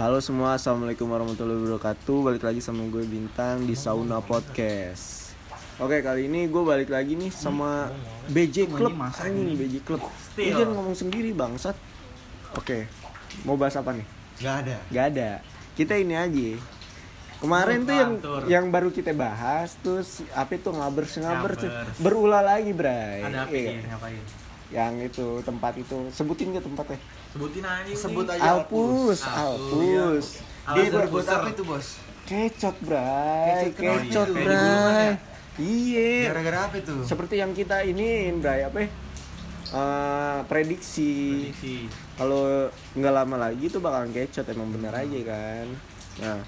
Halo semua, assalamualaikum warahmatullahi wabarakatuh. Balik lagi sama gue Bintang di Sauna Podcast. Oke kali ini gue balik lagi nih sama BJ Club. Anjing BJ Club. Lu jangan ngomong sendiri bangsat. Oke, mau bahas apa nih? Gak ada. Gak ada. Kita ini aja. Kemarin tuh yang yang baru kita bahas terus apa itu ngabers ngabers berulah lagi, Bray. Ada apa nih? Ngapain? Yang itu tempat itu sebutin ke tempatnya. Sebutin aja. Sebut nih. aja Alpus, Alpus, Alpus. Dia berbuat apa itu bos? Kecot, Bray. Kecot Oh, iya. Bray. Kayak Iya. Gara-gara apa itu? Seperti yang kita ini, Bray, apa ya? Eh, prediksi. Prediksi. Kalau nggak lama lagi tuh bakalan kecot emang bener aja kan. Nah,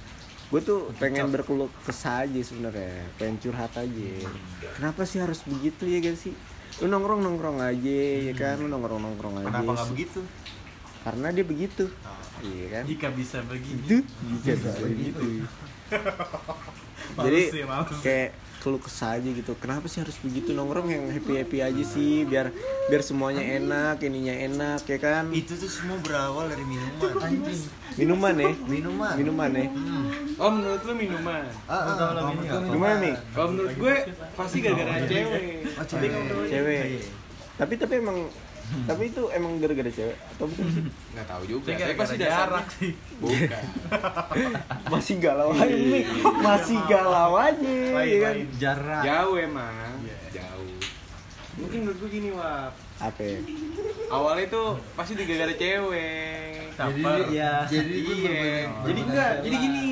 gue tuh pengen berkeluh kesah aja sebenarnya, pengen curhat aja. Kenapa sih harus begitu ya guys sih? Lu nongkrong nongkrong aja ya kan, lu nongkrong nongkrong aja. Kenapa nggak begitu? Karena dia begitu, iya kan? Jika bisa begini. Itu jika bisa begitu. Jadi ya, kayak keluh kesah aja gitu. Kenapa sih harus begitu nongkrong yang happy happy aja sih, biar biar semuanya enak, ininya enak ya kan? Itu tuh semua berawal dari minuman. Anjing. Minuman ya, Minuman. minuman ya. Oh menurut lu minuman? Ah, ah, nggak? lu Gimana nih? minuman. Kalau menurut gue pasti gara-gara cewek. Oh, cewek. Cewek. Tapi tapi emang tapi itu emang gara-gara cewek atau bukan sih? Nggak tahu juga. Tapi pasti jarak sih. bukan. Masih galau aja nih, masih galau aja ya kan? Jarak. Jauh emang. Jauh. Mungkin menurut gue gini wah. Apa ya? Awalnya tuh pasti gara-gara cewek. Caper. Iya. Jadi Iya. Jadi enggak. Jadi gini.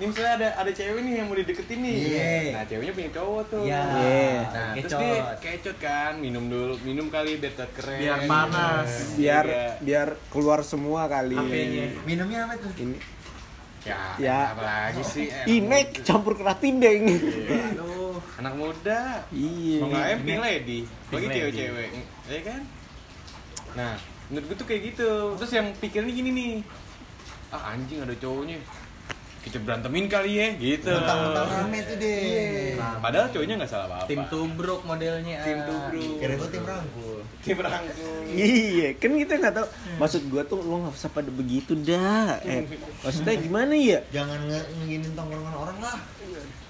Ini misalnya ada ada cewek nih yang mau dideketin nih. Iya. Nah ceweknya punya cowok tuh. Iya. Iya. Nah, terus Kecot. dia kecot kan, minum dulu, minum kali biar keren. Biar panas. Biar Iya. biar keluar semua kali. HP-nya. Minumnya apa tuh? Ini Ya, Ya. apa lagi sih? Eh, inek campur keratin deng. Aduh, anak muda. Iya. Mau nggak pink lady, bagi cewek-cewek, ya kan? Nah, menurut gue tuh kayak gitu. Terus yang pikirnya gini nih, ah anjing ada cowoknya, kita berantemin kali ya, gitu. Mentang-mentang rame tuh deh. Nah, padahal cowoknya nggak salah apa-apa. Tim tubruk modelnya. Tim tubruk. Kira gue tim rangkul. Tim rangkul. Iya, kan kita nggak tahu. Maksud gua tuh lo nggak usah pada begitu dah. Eh, maksudnya gimana ya? Jangan nginin tongkrongan orang lah.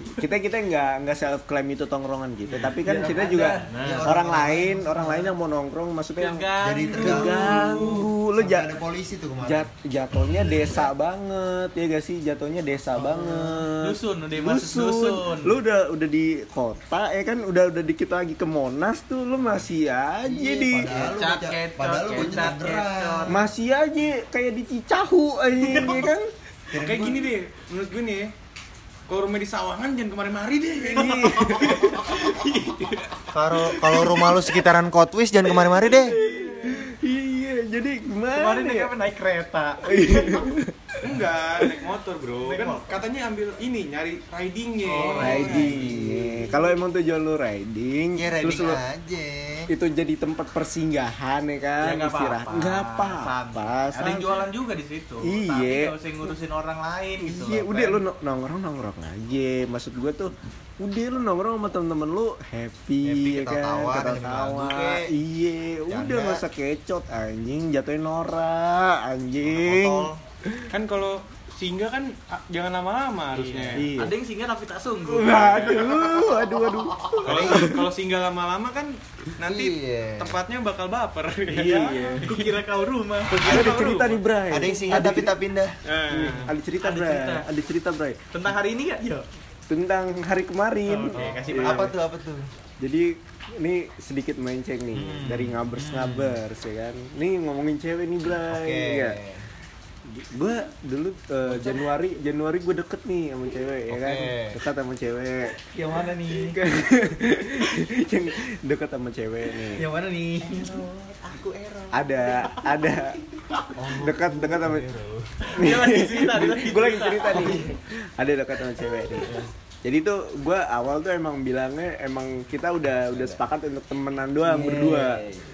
Kita kita nggak nggak self claim itu tongkrongan kita, tapi kan Biar kita ada. juga Nah. orang Orang lain orang lain yang mau nongkrong, maksudnya yang Keganggu. Jadi terganggu. Lo Sampai ja- ada polisi tuh kemarin. jat jatuhnya desa banget ya gak sih jatuhnya desa banget Dusun, udah masuk dusun. lu udah udah di kota ya kan udah udah dikit lagi ke Monas tuh lu masih aja Iya, di padahal lu padahal masih aja kayak di Cicahu aja ya kan Kayak gini deh, menurut gue nih. Kalau rumah di Sawangan jangan kemari-mari deh kayak Iya. gini. Kalau kalau rumah lu sekitaran Kotwis jangan kemari-mari deh. iya jadi gimana Kemarin ya naik kereta. Enggak, naik motor bro. Naik kan motor. katanya ambil ini nyari ridingnya. Oh, riding kalau emang tujuan lu riding Ya terus riding lu aja. itu jadi tempat persinggahan ya kan Ya, nggak istirahat nggak apa-apa. Ada yang jualan juga di situ. Iya. Tapi gak usah ngurusin orang lain gitu. Iya, udah Pen. lu no- nongkrong nongkrong aja. Maksud gue tuh, udah lu nongkrong sama temen-temen lu happy, Happy, ya kan, ketawa, ketawa. Iya, udah nggak usah kecot anjing, jatuhin norak anjing. Kan kalau singgah kan ah, jangan lama-lama harusnya. Iya. Ada yang singgah tapi tak sungguh. Waduh, waduh, waduh. Kalau kalau singgah lama-lama kan nanti Iya. tempatnya bakal baper. Iya. Aku kira kau rumah. Ada cerita nih, Bray. Ada yang singgah tapi tak pindah. Nah, Ada cerita, Ada Bray. cerita. Ada cerita, Bray. Tentang hari ini gak? Iya. Tentang hari kemarin. Oke, kasih Iya. Apa tuh apa tuh? Jadi ini sedikit melenceng nih Hmm. dari ngabers ngabers ya kan. Nih ngomongin cewek nih, Bray. Oke. Iya. Gue dulu eh, Januari Januari gue deket nih sama cewek ya kan? Dekat sama cewek. Yang mana nih? yang dekat sama cewek nih. Yang mana nih? ada ada. Dekat dekat sama Dia lagi cerita, gue lagi cerita. nih. Ada dekat sama cewek nih. Jadi tuh gue awal tuh emang bilangnya emang kita udah udah sepakat untuk temenan doang Iya. berdua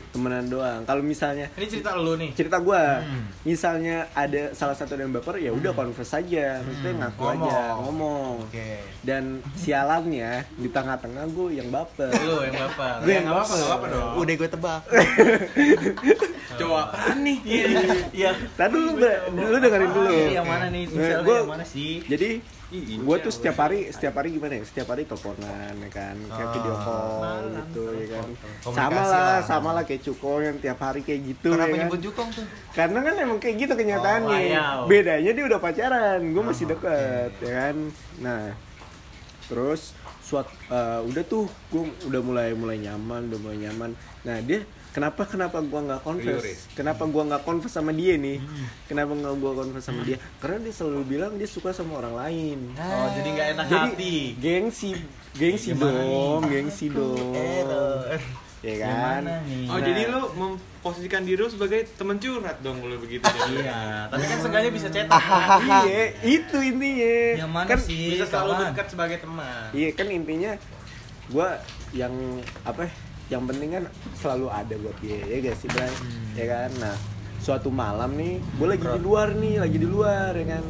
temenan doang kalau misalnya Ini cerita lu nih. cerita gue Hmm. misalnya ada salah satu yang baper ya udah converse aja maksudnya ngaku aja Ngomong. ngomong Oke. dan sialannya di tengah-tengah gue yang baper Lu yang baper. Gue yang apa-apa, nggak apa-apa dong. Udah gue tebak. Cowok apaan nih? Iya. Tadi dulu, Bre. dulu dengerin dulu. Ini yang mana nih? Nah, Misalnya gua- yang mana sih? Jadi Ih, gue tuh Intel, setiap hari setiap hari gimana ya? Setiap hari teleponan ya kan? Kayak Ah. video call Malam, gitu ya kan? sama lah lah. sama lah kayak cuko yang tiap hari kayak gitu Kenapa ya kan? nyebut Jukong tuh? karena kan emang kayak gitu kenyataannya. Oh, iya. bedanya dia udah pacaran gue masih deket ya kan? Nah terus suat eh, udah tuh gue udah mulai mulai nyaman udah mulai nyaman. Nah dia kenapa kenapa gua nggak confess kenapa gua nggak confess sama dia nih kenapa nggak gua confess sama dia karena dia selalu bilang dia suka sama orang lain Oh, jadi nggak enak jadi hati. gengsi gengsi Gimana dong gengsi dong ya kan nih? Oh Nah. jadi lu memposisikan diri lu sebagai teman curhat dong kalau begitu jadi. Iya, tapi kan seenggaknya bisa cetak. iya itu intinya Yang mana kan sih? Bisa selalu dekat sebagai teman. iya kan intinya gua yang apa ya, yang penting kan selalu ada buat dia ya guys sih Bray ya kan nah suatu malam nih gue lagi di luar nih lagi di luar ya kan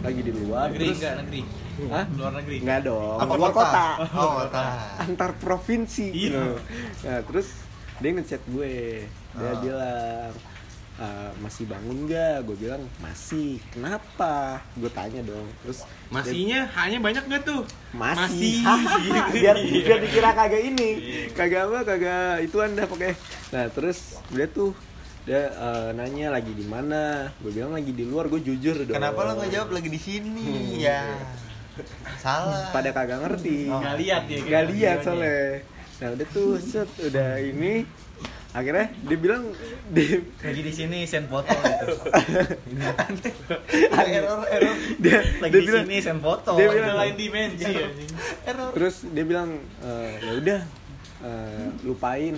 lagi di luar Negeri terus enggak negeri? Hah? Luar negeri. nggak dong Apa luar kota, Oh, kota. antar provinsi Iya. gitu. nah terus dia ngechat gue dia Ah. bilang "Eh, masih bangun gak? Gue bilang masih. Kenapa? Gue tanya dong. Terus dia- Masihnya hanya banyak nggak tuh? masih, Masih. biar biar dikira kagak ini kagak apa kagak itu anda pakai nah terus dia tuh dia eh, nanya lagi di mana gue bilang lagi di luar gue jujur dong Kenapa lo nggak jawab lagi di sini? Ya. Salah. pada kagak ngerti Oh. Nggak lihat ya. nggak lihat soalnya nah udah tuh set udah ini akhirnya dia bilang dia Lagi di sini send foto gitu. error error. dia, Lagi dia di bilang sini send foto. dia Ada bilang- lain dimensi anjing. Error. terus dia bilang "Eh, ya udah eh, lupain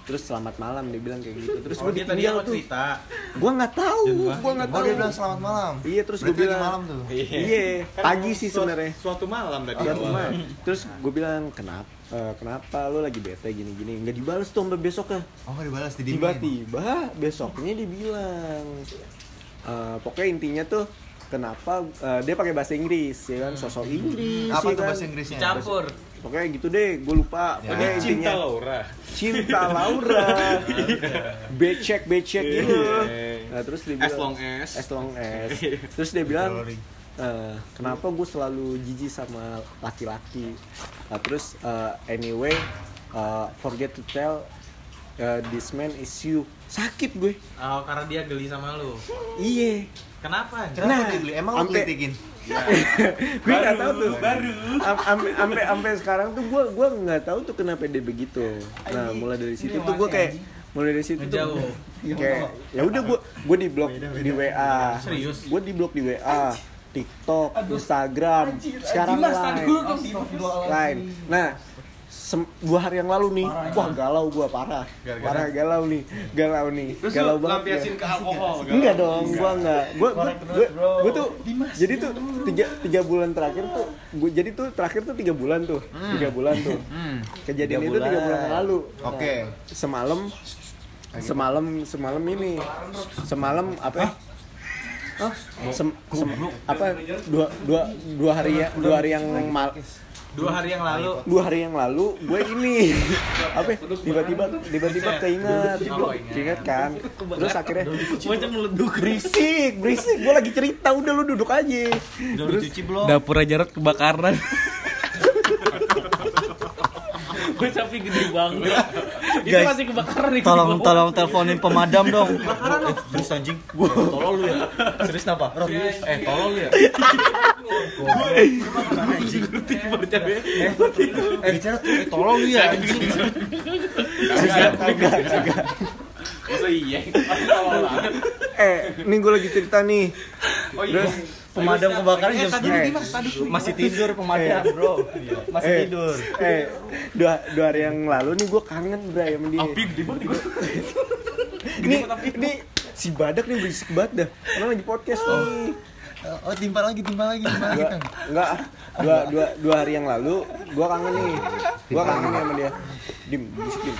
terus selamat malam dia bilang kayak gitu terus Oh, gue dia tadi tuh cerita. gue nggak tahu gue nggak Oh tahu dia bilang selamat malam. Iya terus gue bilang malam tuh. Iya, pagi sih sebenarnya. Suatu malam tadi. Suatu malam. Terus gue bilang kenapa? Eh, kenapa lo lagi bete gini-gini? Nggak dibales tuh sampai besoknya. Oh nggak dibalas di Tiba-tiba besoknya dia bilang, eh, pokoknya intinya tuh kenapa eh, dia pakai bahasa Inggris ya kan sosok Inggris Apa ya tuh kan. bahasa Inggrisnya? Campur. pokoknya gitu deh gue lupa Ya. pokoknya Cinta intinya Laura. cinta Laura becek becek gitu Iya. nah terus dia As bilang long as. as long as terus dia bilang "Eh, kenapa gue selalu jijik sama laki-laki? Nah, terus eh, anyway eh, forget to tell eh, this man is you. Sakit gue. Oh, karena dia geli sama lu. iye Kenapa? Kenapa Nah, dia beli? Emang sampai- kritikin? gue nggak tahu tuh. Baru. Sampai sampai sampai sekarang tuh gue gue nggak tahu tuh kenapa dia begitu. Nah mulai dari situ tuh gue kayak mulai dari situ tuh Ngejauh. kayak ya udah gue gue di blok di WA Serius? gue di blok di WA TikTok Instagram sekarang lain lain nah dua hari yang lalu nih. Wah galau gua parah. Parah galau nih. Galau nih. Terus galau lu banget lampiasin gua. ke alkohol. Enggak dong, gua enggak. Gua gua, gua, gua tuh jadi tuh tiga, tiga bulan terakhir tuh gua jadi tuh terakhir tuh tiga bulan tuh. Tiga bulan tuh. Kejadian Tiga itu tiga bulan. yang lalu. Oke. Nah, semalam semalam semalam ini. Semalam apa ya? Sem, sem- apa dua dua dua hari ya dua hari yang mal Dua hari yang lalu. dua hari yang lalu gue ini. Apa ya, tiba-tiba tiba-tiba keinget. Oh, keinget kan? Terus akhirnya Macam meleduk. berisik berisik. Gue lagi cerita. Udah lu duduk aja. Terus? Dapur aja kebakaran. Gue tapi gede banget. Itu Guys, masih kebakaran nih. Tolong tolong teleponin pemadam dong. Eh, serius anjing. Tolol lu ya. Serius kenapa? Eh, tolol lu ya. Eh, bicara tuh, eh, tolol lu ya anjing. Masa iya? Eh ini gue lagi cerita nih Oh iya. terus Pemadam kebakaran jam tadi segini. Dimas, Masih tidur pemadam, Bro. Masih eh, tidur. eh dua dua hari yang lalu nih gue kangen bray sama dia Api gede banget. ini ini si badak nih berisik banget dah karena lagi podcast nih Oh timpal lagi, timpal lagi, timpal lagi Enggak, kan? enggak dua, dua, dua hari yang lalu gua kangen nih gua kangen nih sama dia dim berisik, dim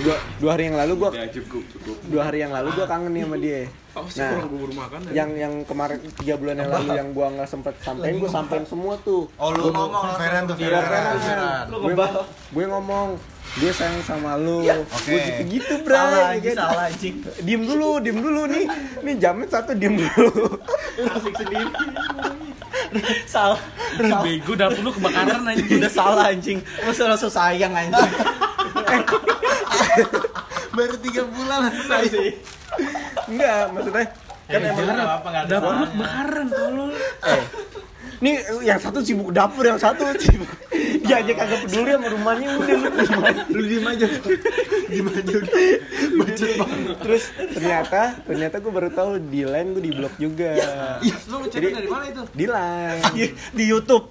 dua, dua hari yang lalu gua Ya cukup cukup. dua hari yang lalu gua kangen nih sama dia Oh sih Nah, bubur makan. yang yang kemarin tiga bulan yang lalu yang gua nggak sempet sampein gua sampein semua tuh. Oh lu ngomong Feren tuh Gua Feren. Feran, gue, gue ngomong gue sayang sama lu Oke. gue gitu gitu bro Salah, ya anjing, kan? salah, anjing. diem dulu diem dulu nih nih jamnya satu diem dulu Asik sendiri. salah salah. Bego dapur lu kebakaran aja. udah salah anjing lu langsung sayang anjing Baru tiga bulan selesai sih. enggak maksudnya kan emang apa enggak ada Dapur lu kebakaran tolol. eh nih yang satu sibuk dapur yang satu sibuk. Dia aja kagak peduli sama rumahnya udah lu Lu diem aja. Diem aja udah. Terus ternyata ternyata gue baru tahu di line gue di blok juga. Iya, lu ngecek dari mana itu? di line. Di, di YouTube.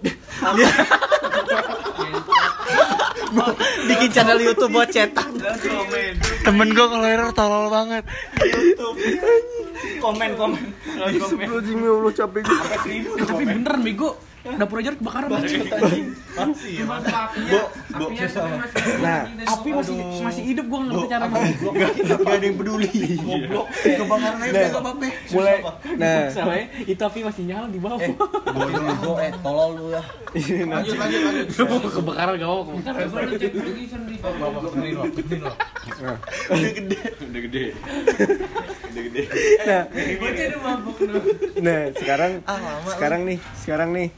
Bikin channel YouTube buat cetak. Temen gua kalau error tolol banget. Komen komen. Astagfirullahaladzim ya Allah capek gue Eh, tapi beneran bego. Dapur aja kebakaran banget. nah Api masih masih hidup gua nggak ngerti cara ada yang peduli. Goblok. Kebakaran aja Nah, gak apa-apa mulai nah. Itu api masih nyala di bawah. bodoh lu eh tolol lu ya. Lanjut lanjut lanjut. kebakaran gak mau kebakaran. Udah gede. Udah gede. nah. Nah sekarang sekarang nih sekarang nih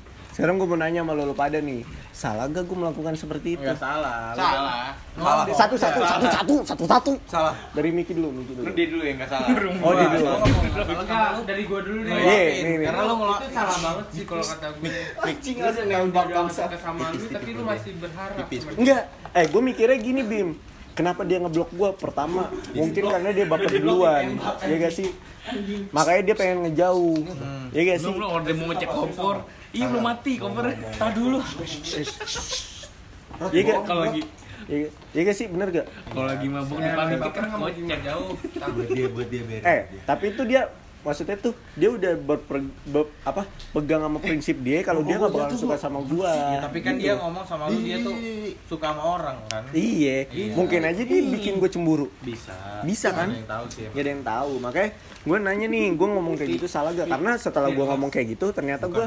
sekarang gue mau nanya sama lo, lo pada nih salah gak gue melakukan seperti itu salah. Salah. Salah. satu satu satu satu satu satu Salah. dari Miki dulu Miki Lu dulu dia dulu yang enggak salah. oh dia dulu Enggak, dari gua dulu deh. Iya, nih, nih. Karena lu itu salah banget sih kalau kata gue. Miki Lu udah nembak bangsa sama lu tapi lu masih berharap. enggak eh gue mikirnya gini Bim Kenapa dia ngeblok gue? Pertama, mungkin karena dia baper duluan, ya gak sih? Makanya dia pengen ngejauh, ya gak sih? Lu order mau ngecek kompor. Iya belum mati kompornya. Tadi dulu. Ya gak? Kalau lagi Ya, ya gak sih, bener gak? kalau lagi mabuk Ya, itu baper kan mau jauh. Buat dia buat dia beres. Eh, tapi itu dia maksudnya tuh dia udah berper, ber- apa pegang sama prinsip dia kalau dia nggak bakal suka sama gua. Ya, tapi kan dia ngomong sama lu dia tuh suka sama orang kan. Iya, mungkin aja dia bikin gue cemburu. Bisa. Bisa kan? Ada yang tahu sih. Gak ada yang tahu. Makanya gue nanya nih, gue ngomong kayak gitu salah gak? Karena setelah gue ngomong kayak gitu, ternyata gue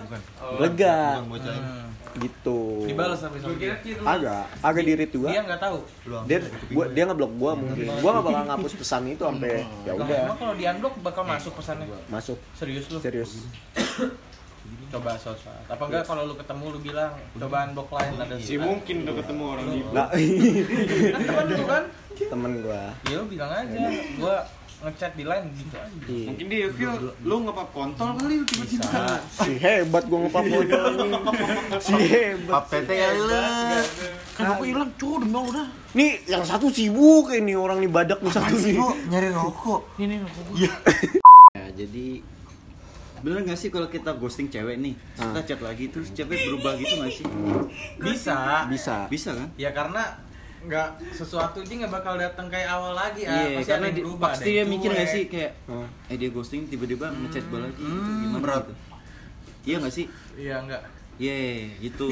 lega Bukan. Hmm. Gitu. Dibalas tapi sama dia. sih lu Agak, agak dirit juga. Dia nggak tahu. Dia, gua, dia ngeblok gue mungkin. Gue gak bakal ngapus pesan itu sampai ya udah emang kalau di unblock bakal masuk pesannya. masuk Serius lu? serius. Coba saat. Apa enggak kalau lu ketemu lu bilang coba unblock lain ada Si mungkin udah ketemu orang di Nah, Kan teman lu kan? temen gue. Ya lu bilang aja. Gua ngechat di line gitu aja. Mungkin dia feel lu ngepap kontol kali lu tiba-tiba. Bisa. Si hebat gue ngepap ini. Si hebat. Pap tete kali lu. Kenapa hilang? Cuy, demi Allah dah. Nih yang satu sibuk ini orang nih badak nih satu nih. nyari rokok. Ini nih rokok gua. Ya, jadi bener gak sih kalau kita ghosting cewek nih kita chat lagi terus cewek berubah gitu gak sih Bisa. Bisa. bisa kan Ya karena nggak sesuatu ini nggak bakal datang kayak awal lagi ah. iya Pasti karena ada yang di- berubah, pasti dia mikir gak cuek. sih kayak Hmm. eh dia ghosting tiba-tiba ngechat gue lagi gitu. Hmm, gimana berat. gitu iya gak sih Iya enggak. iya gitu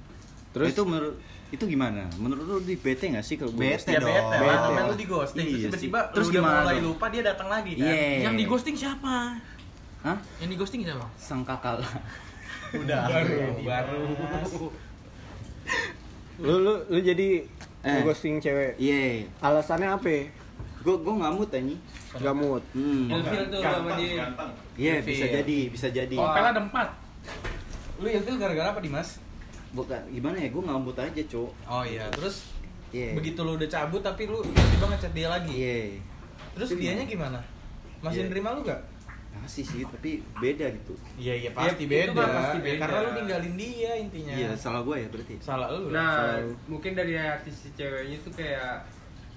terus itu menurut itu gimana menurut lu di bete gak sih kalau Bete ghosting? Ya dong. bete, Bete. lu di ghosting. Iya tiba-tiba Terus lu udah gimana mulai dong? lupa dia datang lagi kan. Iya. Yang di ghosting siapa? Hah? Yang di ghosting siapa? sang kakak lah Udah. Baru. Lu lu lu jadi Eh. ghosting cewek. iya Alasannya apa? gue gue nggak mood anjing Gak mood. hmm. ilfil tuh sama dia. iya bisa jadi bisa jadi Kompel ada empat. Lu ilfil gara-gara apa Dimas? bukan gimana ya gue nggak mood aja cok Oh iya, terus iya begitu lu udah cabut tapi lu tiba-tiba ngechat dia lagi. iya Terus Itu dianya gimana? Masih Iya. nerima lu gak? Masih sih tapi beda gitu Iya iya pasti pasti beda. pasti beda. Karena lu ninggalin dia intinya. iya salah gue ya berarti Salah lu. Nah, mungkin dari hati si ceweknya tuh kayak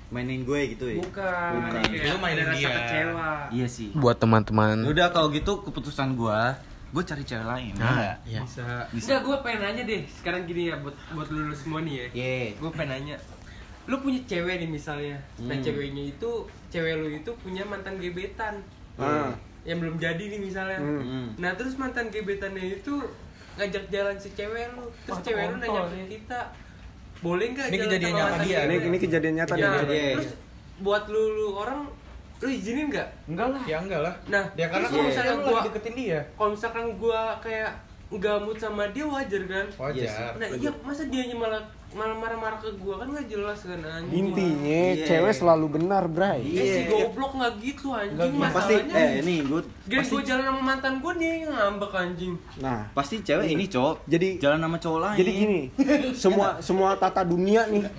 mainin gue gitu ya bukan, Bukan. kayak Lu mainin ada rasa dia. kecewa. iya sih Buat teman-teman. Udah kalau gitu keputusan gua, gua cari cewek lain. nah Iya. Bisa. Enggak, gue pengen nanya deh. Sekarang gini ya buat buat lu semua nih ya. iya Gue pengen nanya. Lu punya cewek nih misalnya. Nah, Hmm. ceweknya itu cewek lu itu punya mantan gebetan. Ah. Yang belum jadi nih misalnya. Hmm. Hmm. Nah, terus mantan gebetannya itu ngajak jalan si cewek lu. Terus Wah, cewek lu nanya ke kita, boleh nggak Ini jalan kejadian nyata dia. Ini gebetan?" ini kejadian nyata. Nah, Iya. terus buat lu, lu orang lu izinin nggak? Enggak lah. Ya enggak lah. Nah, Ya karena terus kalau misalnya gua deketin dia, kalau misalkan gua kayak nggak mood sama dia wajar kan? Wajar. Nah iya masa dia malah malah marah-marah ke gua kan nggak jelas kan anjing. Intinya Iya. cewek selalu benar, Bray. Eh si goblok nggak gitu anjing. Pasti masalahnya eh ini gue Gak pasti gue jalan sama mantan gue nih ngambek anjing. Nah, pasti cewek ini cowok jadi jalan sama cowok lain. jadi gini, semua semua tata dunia nih,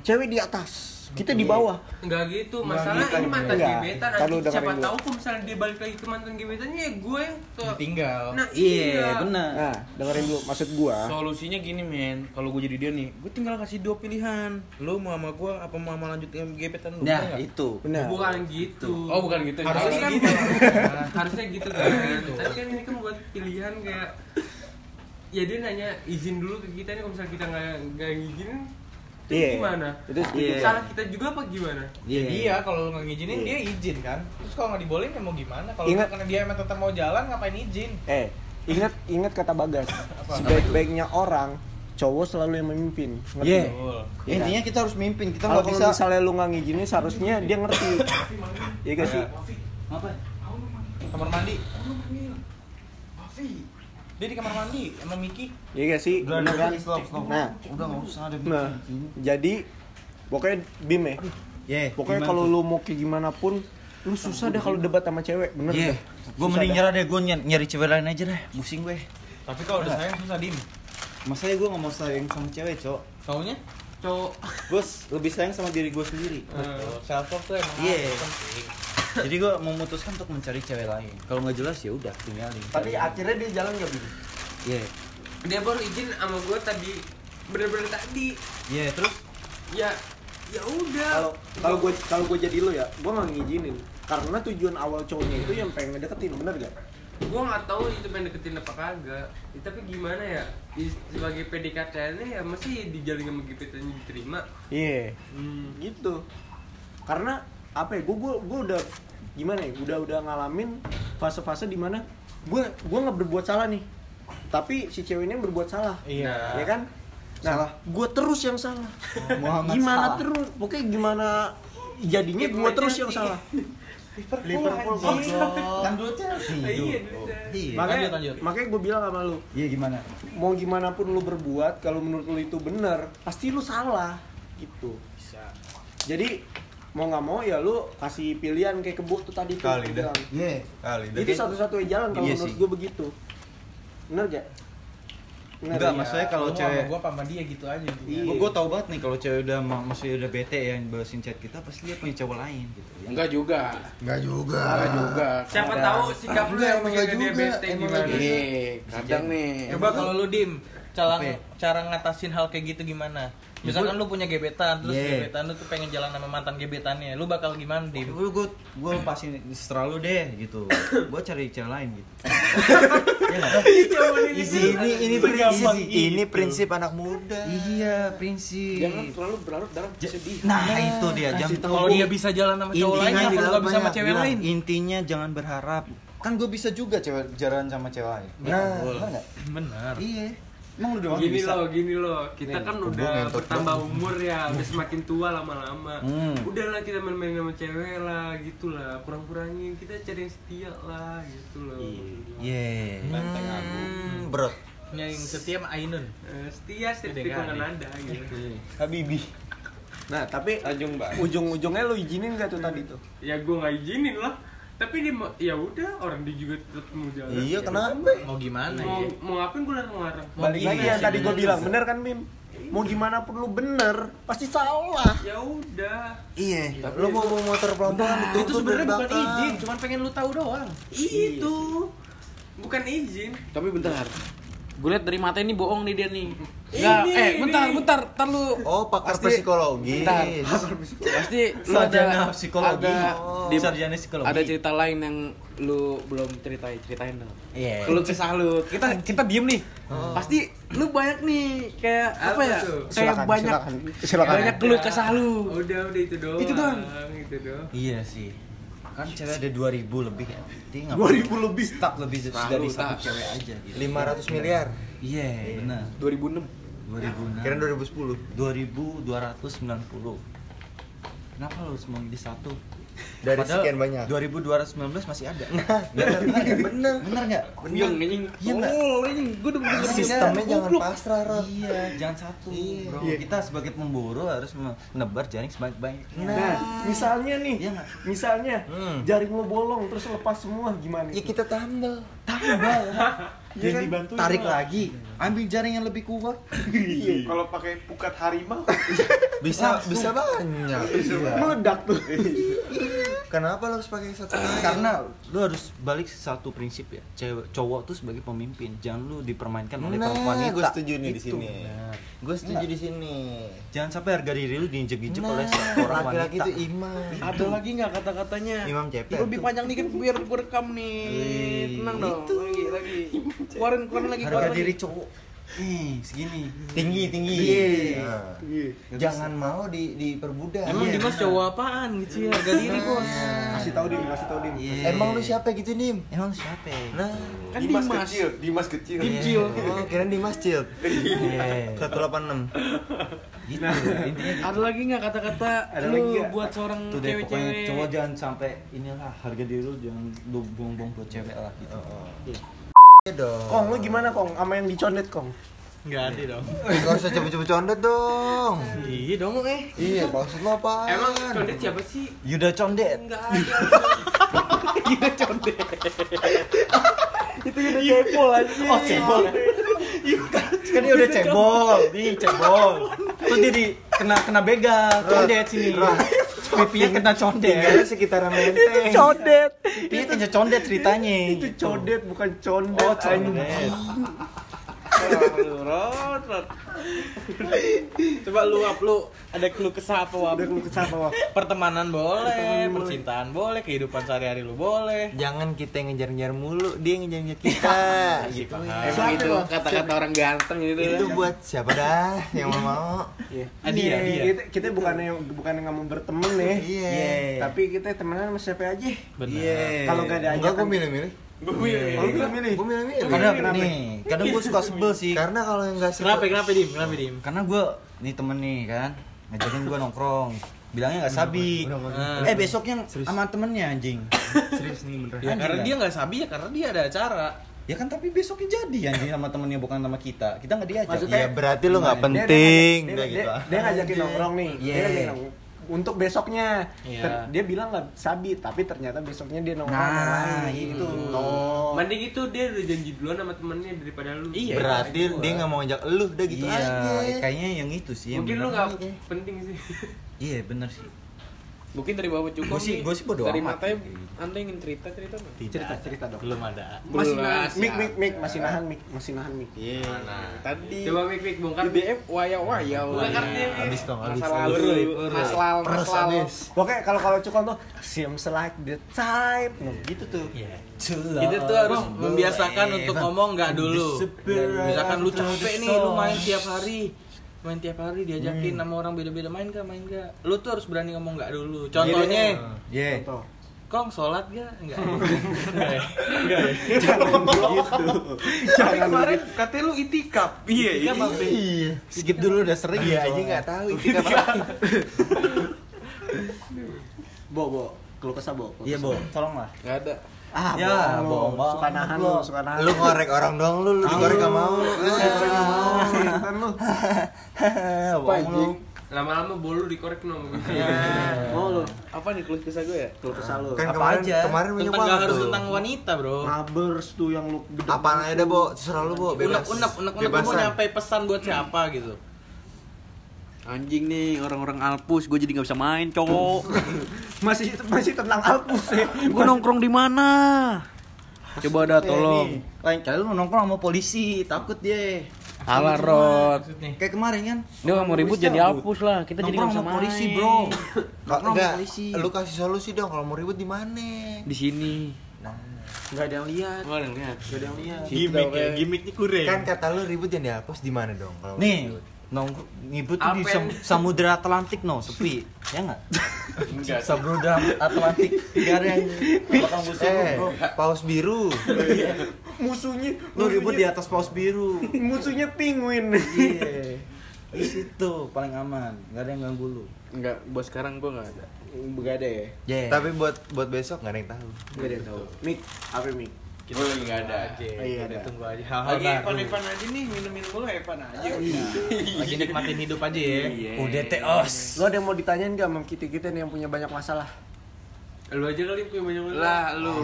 cewek di atas, kita di bawah. Nggak gitu, masalah ini mantan gebetan dengerin Siapa tahu kalau misalnya dia balik lagi ke mantan gebetannya ya gue yang ke tinggal Nah iya benar. Nah, dengerin dulu maksud gua. Solusinya gini men, kalau gue jadi dia nih, gue tinggal kasih dua pilihan. Lu mau sama gue apa mau sama lanjut dengan gebetan lu? nah itu. Benar. Bukan gitu. Oh bukan gitu. Harusnya kan gitu. Harusnya gitu kan Tapi kan ini kan buat pilihan kayak Ya dia nanya izin dulu ke kita nih kalau misalnya kita nggak nggak ngizinin itu Iya. gimana? Itu Iya. Salah kita juga apa gimana? Ya iya dia kalau lu nggak ngizinin Iya. dia izin kan. Terus kalau nggak dibolehin ya mau gimana? Kalau Ingat- karena dia emang tetap mau jalan ngapain izin? Eh, ingat ingat kata Bagas. Sebaik-baiknya orang, cowok selalu yang memimpin. Ngerti Iya. Betul. Ya, intinya kita harus mimpin kita Kalau bisa misalnya lu nggak ngizinin, seharusnya dia ngerti. Iya gak sih? apa Kamar mandi. Dia di kamar mandi sama Miki. Iya gak sih? Bener kan? stop stop Nah, udah nggak usah ada nah, jadi pokoknya bim ya. ya Pokoknya kalau lu mau kayak gimana pun, lu susah deh kalau debat sama cewek, bener deh. gue Susah mending nyerah deh, gue nyari cewek lain aja deh, pusing gue. Tapi kalau udah sayang susah dim. Masanya gue gak mau sayang sama cewek, cowok. Taunya? Cowok Gue lebih sayang sama diri gue sendiri. Betul. Self love tuh emang penting. Jadi gue memutuskan untuk mencari cewek lain. Kalau nggak jelas ya udah tinggalin. Tapi akhirnya dia jalan gak bim? Iya, dia baru izin sama gue tadi bener-bener tadi iya terus ya ya udah Kalau kalau gue kalau gue jadi lu ya, gue nggak ngizinin. Karena tujuan awal cowoknya itu yang pengen ngedeketin, bener gak? gue nggak tahu itu pengen deketin apa kagak Ya, tapi gimana ya Di- sebagai PDKT nya ya masih dijalin sama gebetannya diterima Iya. hmm. gitu karena apa ya gue gue gue udah gimana ya udah udah ngalamin fase-fase di mana gue gue nggak berbuat salah nih tapi si cewek ini yang berbuat salah Iya. ya kan? Nah gue terus yang salah. Muhammad gimana salah. terus? Pokoknya gimana jadinya gue terus yang salah. Liverpool kan dulu Chelsea. Iya. Udah. Iya. makanya lanjut, makanya gue bilang sama lu Iya gimana? mau gimana pun lu berbuat kalau menurut lu itu benar pasti lu salah gitu. Jadi mau nggak mau ya lu kasih pilihan kayak kebo tuh tadi tuh Kali gua dah. bilang. Iya. Kali itu satu-satunya jalan kalau Iya menurut sih. gue begitu bener gak? Bener Enggak, ya? maksudnya kalau Lu cewek gua sama dia gitu aja gitu. Iya. Gue gue tau banget nih kalau cewek udah ma- maksudnya udah bete yang balesin chat kita pasti dia punya cowok lain gitu. Ya. Enggak juga. Enggak juga. Enggak juga. siapa tahu sikap lu yang nggak dia juga, bete gimana Eh, kadang nih. Coba kalau lu dim, cara ya? cara ngatasin hal kayak gitu gimana? Misalkan lu punya gebetan, terus Yeah. gebetan lu tuh pengen jalan sama mantan gebetannya, lu bakal gimana dim? Gue gue gue lepasin setelah lu deh gitu. Gue cari cewek lain gitu. Iya nggak? Ini ini ini prinsip ini prinsip anak muda. Iya prinsip. jangan terlalu berlarut dalam sedih Nah itu dia jam. Kalau dia bisa jalan sama cowok lain, bilang gak bisa sama cewek lain? Intinya jangan berharap. Kan gue bisa juga cewek jalan sama cewek lain. Nah? Benar. Iya. Emang lu doang gini bisa? loh gini loh kita Nih, kan udah bertambah umur ya udah semakin tua lama-lama Hmm. udahlah kita main-main sama cewek lah gitu lah kurang-kurangin kita cari yang setia lah gitu loh Iya. Hmm, bro. Yang setia sama Ainun. Eh, setia kali. ada gitu Habibi. nah tapi ujung-ujungnya lu izinin gak tuh tadi tuh ya gue nggak izinin lah tapi dia mau- ya udah orang dia juga tetap mau jalan. Iya, Ya kenapa? Mau gimana mau ya? mau ngapain gue larang-larang? Balik Iya lagi yang tadi gue bener bilang bener kan Bim? Mau gimana pun lu bener pasti salah. Ya udah. Iya. Lu mau mau motor pelan-pelan Itu sebenarnya bukan izin, cuma pengen lu tahu doang. itu. Bukan izin. Tapi bentar. Gue liat dari mata ini bohong nih dia nih. Ini, Enggak, eh bentar, ini. bentar, bentar lu. Oh, pakar Pasti- psikologi. Bentar. Pasti lu ada psikologi. Ada, Oh. di, Sarjana psikologi. ada cerita lain yang lu belum ceritain, ceritain dong. Iya. Lu kesah lu. Kita kita diem nih. Pasti lu banyak nih kayak apa, Apa ya? tuh? Kayak Silakan, banyak silakan. Silakan. banyak keluh kesah lu. udah udah itu doang Itu doang. itu doang Iya sih. Kan cewek ada 2000 lebih ya. Dia nggak 2000 lebih stuck lebih dari satu tak. cewek aja gitu. 500 miliar. Iya, benar. 2006. 2006. Kira 2010. 2290. kenapa lu harus memilih satu Dari Padahal sekian banyak. 2219 masih ada Bener, bener. bener nggak Yang anjing. Iya nggak? Oh, anjing. Gua udah bener Sistemnya jangan pasrah, Rod. Iya, jangan satu, bro. Kita sebagai pemburu harus menebar jaring sebaik-baiknya. Nah, misalnya nih, Iya misalnya Hmm. jaring lo bolong terus lepas semua gimana? Ya kita tambal. tambah. Iya Jadi kan? tarik lagi, ambil jaring yang lebih kuat. Kalau pakai pukat harimau. Bisa bisa banyak. Iya. Meledak tuh. Kenapa lo harus pakai satu? Karena lu harus balik satu prinsip ya. Cewek cowok tuh sebagai pemimpin, jangan lu dipermainkan oleh Nah, para wanita. gue setuju nih di Itu. sini. Benar. Gue setuju di sini. Jangan sampai harga diri lu diinjek-injek oleh Nah, seorang laki-laki wanita. itu iman. Ada lagi nggak kata-katanya? Imam Cepet. Lebih panjang dikit biar gue rekam nih. Tenang dong. Lagi lagi. Keluarin keluarin lagi Harga keluarin diri cowok. Eh, segini. Tinggi tinggi. Iya. Nah. Jangan mau di diperbudak. Emang Iya. Dimas cowok apaan gitu ya? Harga diri bos. Kasih tahu dim, kasih tahu dim. Iya. Emang lu siapa gitu nim? Emang lu siapa? Nah, Kan Dimas Dimas. kecil, Dimas kecil. Dimcil. oh kirain di masjid. Iya. 186. Gitu. Intinya gitu. Ada lagi nggak kata-kata Ada lu buat seorang cewek-cewek? cowok jangan sampai inilah harga diri lu jangan lu buang-buang buat cewek lah gitu. Iya dong. Kong, lu gimana Kong? Sama yang dicondet Kong? Nggak ada dong. Gak usah cepet-cepet condet dong. Iya dong eh. Iya, maksud lo apa? Emang condet siapa sih? Yuda condet. Enggak ada. Itu udah cebol aja. Oh, cebol. kan dia udah cebol, nih cebol. Terus dia di kena kena begal, condet sini. Pipinya kena Tinggalnya condet. sekitaran menteng. Condet. Pipinya kena condet ceritanya. Itu condet bukan condet. Oh, condet. Rod, Rod. Coba lu up lu ada keluh kesah apa wap? Udah lu kesapa Wak? Pertemanan boleh, percintaan boleh, kehidupan sehari-hari lu boleh. Jangan kita ngejar-ngejar mulu, dia ngejar-ngejar kita. gitu. Emang itu kata-kata orang ganteng gitu. Itu buat siapa dah yang mau mau? Iya. Hadiah, hadiah. Kita, kita bukannya bukannya nggak mau berteman nih. Iya. Tapi kita temenan sama siapa aja. Benar. Kalau nggak ada Enggak, ajakan. Gue milih-milih. Oh, lu milih. Gue milih-milih. Kadang Kenapa? nih, kadang gue suka sebel sih. Karena kalau yang nggak Kenapa? Kenapa dim? Kenapa dim? Karena gue nih temen nih kan ngajakin gue nongkrong bilangnya nggak sabi Ah. eh besoknya sama temennya anjing serius nih bener. Ya karena dia nggak sabi ya karena dia ada acara. ya kan tapi besoknya jadi anjing sama temennya bukan sama kita kita nggak diajak Maksudnya- Iya berarti lo nggak Dia- dia- penting. Dia, Udah dia, gitu. dia, ngajakin nongkrong nih. Dia Iya. ngajakin nongkrong. Untuk besoknya, Iya. Ter- dia bilang nggak sabi, tapi ternyata besoknya dia nongkrong Nah, sama lain. itu. Oh. Mending itu dia udah janji duluan sama temennya daripada lu. Iya. Berarti dia nggak mau ngajak lu udah gitu iya aja. kayaknya yang itu sih yang Mungkin lu nggak penting sih. iya bener sih Mungkin dari bawah cukup. Gua sih- gua sih bodo Dari amat. matanya anda ingin cerita cerita nggak? cerita cerita dong. Belum ada. Masih nahan, ada. mik mik mik masih nahan mik masih nahan mik. Iya. Tadi Coba mik mik bongkar. BBM waya waya. Bongkar dia. Habis dong, habis. Masa lalu, mas lal, mas lal. Oke, kalau kalau cukon tuh seems like the type, no, gitu tuh. Kita tuh harus membiasakan untuk ngomong nggak dulu. Misalkan lu capek nih, lu main tiap hari main tiap hari diajakin sama orang beda-beda. Main gak main gak lu tuh harus berani ngomong nggak dulu. Contohnya Iya. Contoh. kong sholat gak enggak Jangan begitu. Jangan kemarin begitu. katanya lu itikaf. Iya iya. skip dulu udah sering Iya aja nggak tahu apa. Bo, bo. Kalau kesah bo. iya bo. Tolonglah. Nggak ada Ah, Ya, bohong Suka nahan lu. suka nahan. Lu ngorek orang dong lu, lu dikorek nggak mau. lu. Dikorek nggak mau, kan lu. bohong lu Lama-lama bolu dikorek no. Mau lu. apa nih keluh kesah gue ya Kalau kesah lu. Kan Apa kemarin aja? kemarin banyak banget harus tentang wanita bro Mabers tuh yang lu gede. Apaan aja dah, Bo? Terserah lu, Bo. unek Bebas. unek unek unek lu mau nyampe pesan buat siapa gitu Anjing nih orang-orang Alpus, gue jadi nggak bisa main, cowok. Masih masih tentang Alpus ya. gue nongkrong di mana? Coba tolong. Eh, nih, lain kali lu nongkrong sama polisi takut dia Alah Rod. kayak kemarin kan Dia nggak mau ribut jadi Alpus lah. Kita jadi nggak sama main. polisi bro Nongkrong sama polisi Lu kasih solusi dong kalau mau ribut di mana? Di sini. Enggak ada yang lihat. Gua ada yang lihat Enggak ada yang lihat. gimmick ya gimmicknya kurang Kan kata lu ribut yang dihapus di mana dong? Kalau nih ribut? Nongkrong ngibut tuh di sam- samudra Atlantik no sepi ya nggak samudra Atlantik gak ada yang bakal musuh Eh, bro paus biru. Musuhnya lu ribut di atas paus biru musuhnya penguin. iya Di situ paling aman, nggak ada yang ganggu lu. Enggak, buat sekarang gua enggak ada. Enggak ada ya? Yeah. Tapi buat buat besok nggak ada yang tahu. Enggak ada yang tahu. Mik, apa Mik? Kita lagi nggak ada aja. Oh, iya, Kita ada. tunggu aja hal-hal Lagi baru. Evan-Evan aja nih, minum-minum dulu Evan aja. Lagi nikmatin hidup aja ya. Udah teos. Lo ada yang mau ditanyain gak sama kita-kita nih yang punya banyak masalah? Lu aja kali punya banyak banget. Lah lu.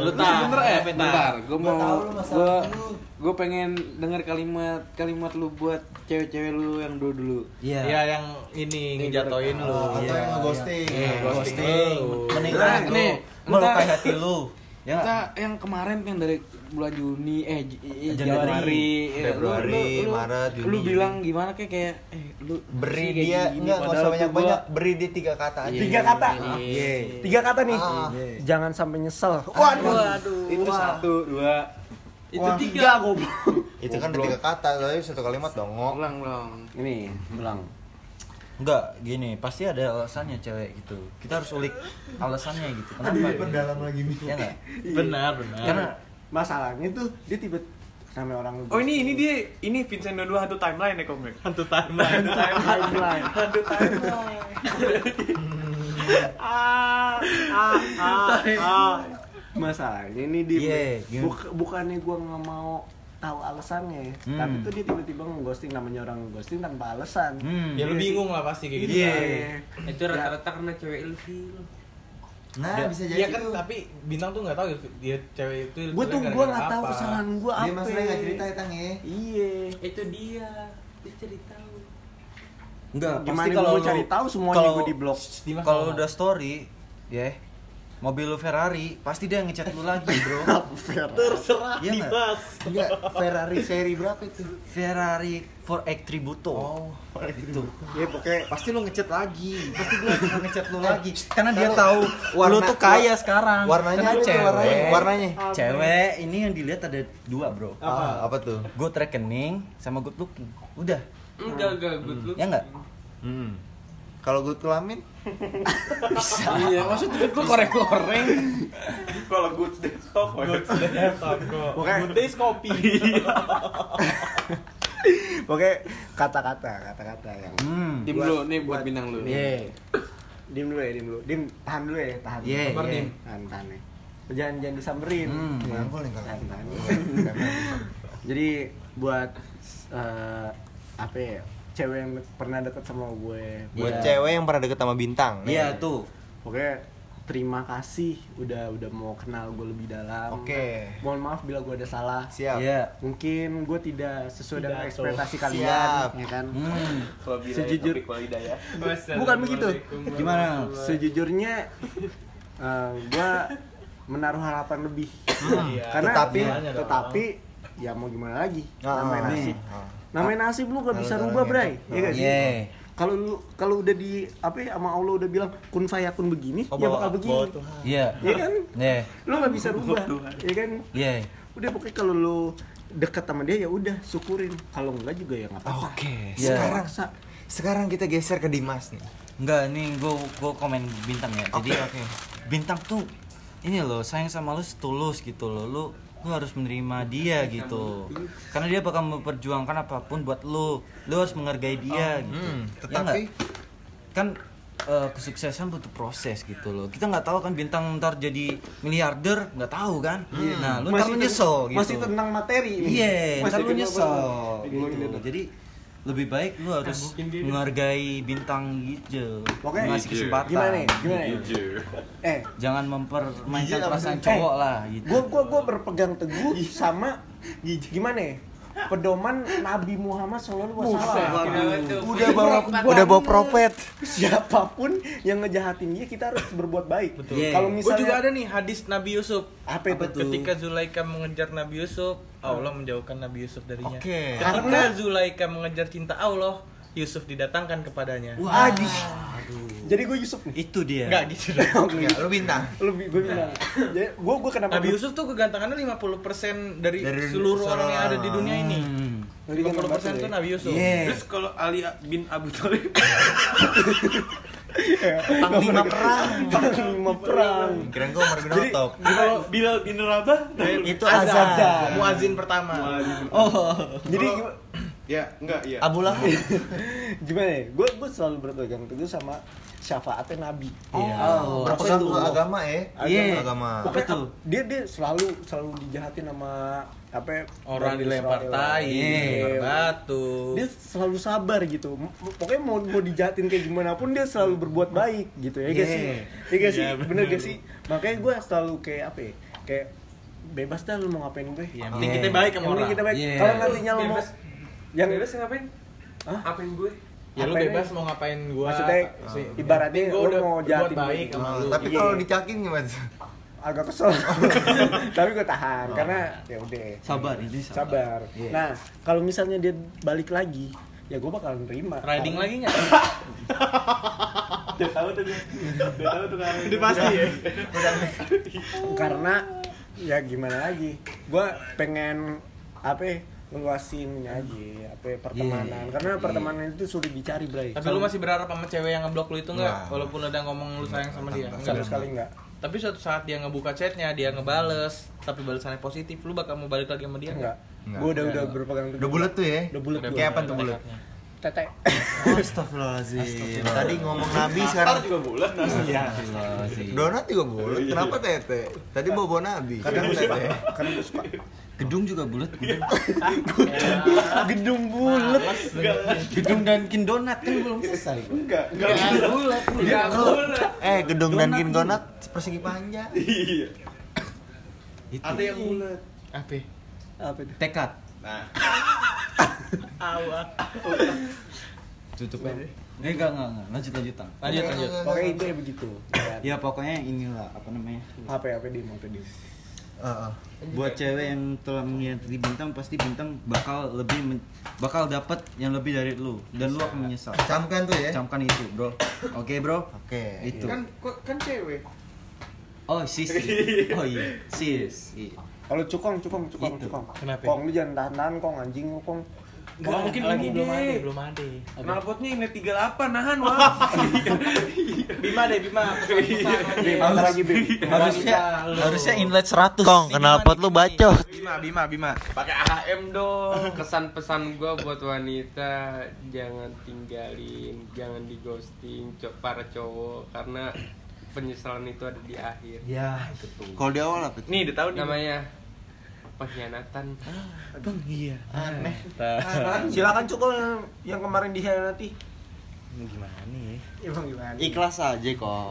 Lu tak bener ya, Bentar, gua mau tahu lu gua masalah lu. gua pengen dengar kalimat kalimat lu buat cewek-cewek lu yang dulu dulu. Iya. Iya yang ini ngejatoin lu. Atau Iya. yang ghosting. Iya, Ghosting, meninggal Nah, lu, nih, melukai hati lu. Ya? Kita yang kemarin yang dari bulan Juni eh eh, Januari, Januari, eh, Februari, Maret, Juni, Lu bilang gimana kayak kayak eh lu Beri dia gini, enggak nggak padahal usah tuh banyak-banyak, gua- beri dia tiga kata aja. Tiga kata. Tiga kata nih. Ah. Jangan sampai nyesel. Waduh, waduh. Itu satu, dua. Itu Wah, tiga. goblok. Itu kan ada tiga kata, tapi satu kalimat dong. ngok. Ulang dong. Ini, bilang. Enggak, gini, pasti ada alasannya cewek gitu. Kita harus ulik alasannya gitu. Kenapa? gitu? Perdalam lagi nih. Ya enggak? Benar, benar. Karena Masalahnya tuh dia tiba namanya orang Oh ini ini dia ini Vincent Dua hantu timeline ya komik. hantu timeline. timeline. Hantu timeline. Masalahnya ini dia Iya, buk- bukannya gua nggak mau tahu alasannya, Hmm. tapi tuh dia tiba-tiba nge-ghosting namanya orang ghosting tanpa alasan. hmm, Ya lu bingung lah pasti kayak gitu. Iya. kan. Itu rata-rata karena cewek ilfil. Nah, Ya, bisa jadi Iya kan, tapi bintang tuh nggak tahu dia cewek itu. Gue tuh gara-gara nggak tahu kesalahan gua apa. Dia masalah nggak cerita ya, Tang ya. Iya. Itu dia. Dia cerita lu. Enggak, Gimana pasti kalau mau lu- cari tahu semuanya kalau- gua di. Dimas Kalau udah story, ya mobil lu Ferrari, pasti dia ngechat lu lagi, Bro. terserah Iya nggak? Dimas. Enggak, Ferrari seri berapa itu? Ferrari 4X Tributo. Oh, itu. Ya pokoknya Pasti lu ngechat lagi. Pasti dia akan ngechat lu lagi. Karena dia Tahu. Warna- lu tuh kaya sekarang. warnanya cewek. warnanya? Warnanya. Cewek ini yang dilihat ada dua, Bro. Apa? Apa tuh? Good reckoning sama good looking. Udah. Enggak, enggak good look. Ya enggak? Hmm. Kalau gue kelamin, Iya, maksudnya lu koreng-koreng. Kalau good deh kok. Pokoknya Good days kopi. pokoknya kata-kata, kata-kata yang Hmm. Tim lu nih buat bintang lu. Iya. Dim dulu ya, dim dulu. Dim tahan dulu ya, tahan. Iya, iya. Dim. Tahan, tahan ya. Jangan jangan disamperin. Hmm. Ya. Nih kalau. Tahan, tahan. Jadi buat eh, apa ya? Cewek yang pernah deket sama gue. buat Iya. cewek yang pernah deket sama bintang. Iya tuh. Pokoknya terima kasih udah udah mau kenal gue lebih dalam. Oke. Mohon maaf bila gue ada salah. Siap. Iya. Mungkin gue tidak sesuai dengan Tidak, ekspektasi Siap. kalian, ya kan? Hmm. Sejujur ya. Bukan begitu. Gimana? Sejujurnya eh, gua menaruh harapan lebih. Karena Tetapi- ya, tetapi ya mau gimana lagi? Ah, namanya nih. nasib. Namanya nasib lu gak bisa rubah, Bray. yang- Iya gak sih? Iya. Kalau lu kalau udah di apa ya sama Allah udah bilang kun fayakun begini, Oh, ya bakal begini. Iya. Iya kan? Iya. Lu gak bisa rubah. Iya kan? Iya. Udah pokoknya kalau lu deket sama dia ya udah syukurin. Kalau enggak juga ya nggak apa-apa. Oke, sekarang sekarang kita geser ke Dimas nih. Enggak, nih gue gue komen bintang ya. Jadi Oke, oke. bintang tuh ini loh sayang sama lu setulus gitu loh. Lu lu harus menerima dia gitu. Karena dia bakal memperjuangkan apa pun buat lu. Lu harus menghargai dia gitu. Hmm, Ya tetapi nggak? kan eh, kesuksesan butuh proses gitu loh. Kita nggak tahu kan bintang ntar jadi miliarder, nggak tahu kan. Nah, lu ntar lu nyesel gitu. Masih tentang materi ini. Iya, Masih ntar lu nyesel gitu. Jadi lebih baik lu harus menghargai bintang gitu. Pokoknya ngasih kesempatan. Gimana nih? Gimana nih? Eh, Jangan mempermainkan apa perasaan cowok lah gitu. gua gua gua berpegang teguh sama gimana ya? Pedoman Nabi Muhammad Shallallahu Alaihi udah bawa udah bawa profet. Siapa pun yang ngejahatin dia kita harus berbuat baik. Iya. Kalau Gue juga misalnya ada nih hadis Nabi Yusuf. apa itu? Ketika Zulaika mengejar Nabi Yusuf, Allah menjauhkan Nabi Yusuf darinya. Oke. Ketika Zulaika mengejar cinta Allah, Yusuf didatangkan kepadanya. Aduh. Jadi gue Yusuf nih. Itu dia. Enggak gitu dong. Enggak, lu bintang. Lebih gue bilang. Jadi gue gue kenapa Nabi Yusuf tuh kegantengannya 50% dari, Dari seluruh orang yang ada di dunia ini. Hmm. 50% tuh Nabi Yusuf. Iya. Terus kalau Ali bin Abu Thalib Panglima perang. Panglima perang. Kirain gua Umar bin Khattab. Bilal Bilal bin Rabah Itu Azan. Muazin pertama. Oh. Jadi? Ya, enggak, iya. Abu Lahab. gimana ya gue gue selalu berpegang teguh sama syafaatnya nabi Oh, Berapa berpegang itu? teguh agama ya? Iya. Agama. Pokoknya Betul. dia dia selalu selalu dijahatin sama apa ya, Orang dilempar tai, Iya. batu. dia selalu sabar gitu pokoknya mau mau dijahatin kayak gimana pun dia selalu berbuat baik gitu ya guys sih ya guys sih bener gak sih makanya gue selalu kayak apa ya kayak bebas dah lu mau ngapain gue Yang penting kita baik sama yang penting orang. kita baik Iya. kalau nantinya lu mau. Yang bebas ngapain? Hah? Apain gue? Ya lu bebas ini? mau ngapain gua. maksudnya sih. ibaratnya Gua lu udah mau jahatin baik gue. sama Oh, lu. tapi Iya. kalau dicakin gimana? agak kesel tapi gue tahan karena ya udah Sabar ini sabar. sabar Iya. nah kalau misalnya dia balik lagi ya gue bakal nerima Riding lagi nggak? Udah pasti ya. karena ya gimana lagi gue pengen apa ya, ngeluasin ini aja apa ya, pertemanan Iya. karena pertemanan itu sulit dicari bray Tapi lu masih berharap sama cewek yang ngeblok lu itu Nggak. enggak? Walaupun udah ngomong lu sayang sama dia. sama Enggak. sekali enggak Tapi suatu saat dia ngebuka chatnya, dia ngebales, tapi balasannya positif, lu bakal mau balik lagi sama dia enggak Enggak. gue udah udah berpegang teguh Udah bulat tuh ya? udah bulat gua. Kayak apa tuh bulat? tete Oh, Astagfirullahaladzim. Tadi ngomong Nabi sekarang juga bulat iya donat juga bulat. Kenapa tete? Tadi bawa Nabi. suka tete. karena gue suka Gedung juga bulat, gedung. gedung bulat gedung dan Donat kan belum selesai. enggak bulat. Ya boleh. Eh, gedung dan kin donat persegi panjang. Itu. Ada yang bulat. Apa? apa itu tekad. Nah, Tutup aja. Eh enggak enggak enggak. Lanjut lanjut tang. Lanjut, lanjut. pokoknya itu ya begitu ya pokoknya inilah apa namanya? apa ya apa dia mau tadi Heeh. Buat cewek yang telah mengkhianati bintang pasti bintang bakal lebih men- bakal dapat yang lebih dari lu dan lu akan menyesal. Camkan tuh ya. Camkan itu, Bro. Oke, Bro. Oke. Itu. kan kan cewek. Oh, sis. Oh iya, sis. Iya. kalau cukong cukong cukong Itu. cukong Kenapa? kong lu jangan tahan tahan kong anjing lu kong Enggak, mungkin lagi belum ada, belum ada. Knalpotnya ini 38 nahan wah. Bima deh, Bima. Bim, apa lagi Bim? Harusnya harusnya inlet 100. Kong, knalpot lu bacot. Bima, Bima, Bima. Pakai AHM dong. Kesan pesan gua buat wanita jangan tinggalin, jangan di ghosting para cowok karena penyesalan itu ada di akhir. Ya, betul. Kalau di awal apa? Nih, udah tahu nih. Namanya pengkhianatan. Aneh. silakan cukong yang, kemarin dihianati Gimana nih? emang gimana Ikhlas aja kok.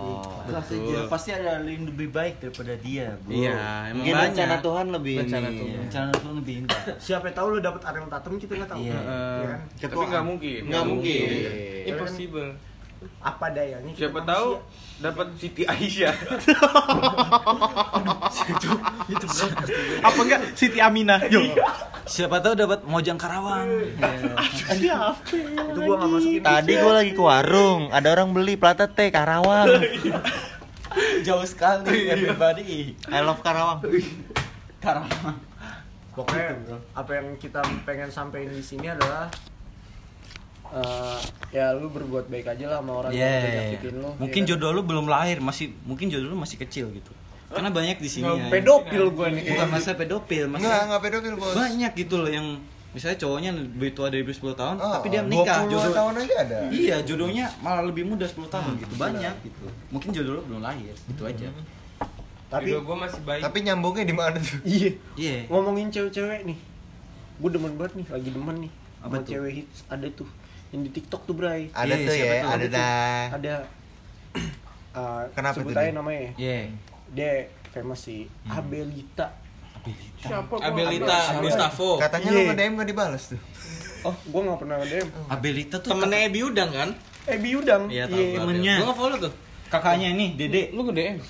Ikhlas aja. Pasti ada yang lebih baik daripada dia, Bro. Iya, emang Mungkin banyak. rencana Tuhan lebih Rencana ini. Tuhan. Rencana tuh lebih indah. siapa tahu lu dapat Ariel Tatum kita nggak tahu Iya. Iya kan? Tapi nggak mungkin. Nggak mungkin. Impossible. Apa dayanya Siapa manusia. tahu dapat Siti Aisyah. Apa enggak Siti Aminah? Yo. Siapa tahu dapat Mojang Karawang. Ya. itu gua nggak masukin Tadi gua lagi ke warung, ada orang beli plata teh Karawang. Jauh sekali everybody. I love Karawang. Karawang. pokoknya apa yang kita pengen sampaikan di sini adalah eh, ya lu berbuat baik aja lah sama orang yang udah Yeah. nyakitin lu Mungkin ya kan? jodoh lu belum lahir, masih mungkin jodoh lu masih kecil gitu. Karena banyak di sini ya. pedofil gua nih Bukan masa pedofil, Enggak, masa enggak pedofil, Bos. banyak gitu loh yang misalnya cowoknya lebih tua dari 10 tahun, Oh, tapi dia menikah. 20 Jodoh, tahun aja ada. Iya, jodohnya malah lebih muda 10 tahun gitu. Banyak gitu. Mungkin jodoh lu belum lahir, gitu aja. tapi Jodoh gua masih baik. Tapi nyambungnya di mana tuh? iya Iya. ngomongin cewek-cewek nih gue demen banget nih lagi demen nih Apa sama tuh? cewek hits ada tuh yang di TikTok tuh Bray Ada Iya, tuh ya, tuh? ada tuh. dah. ada uh, Kenapa sebut aja namanya Iya. dia famous sih Abelita Siapa? gua Abelita Siapa? Gustavo. Katanya Iya. lu nge-DM gak dibalas tuh. oh gue nggak pernah nge-DM Abelita tuh Temennya Ebi Udang kan? eh Biudang Iya, tahu. tahu. temennya. Gua nge-follow tuh. Kakaknya nih, Dede. Lu gede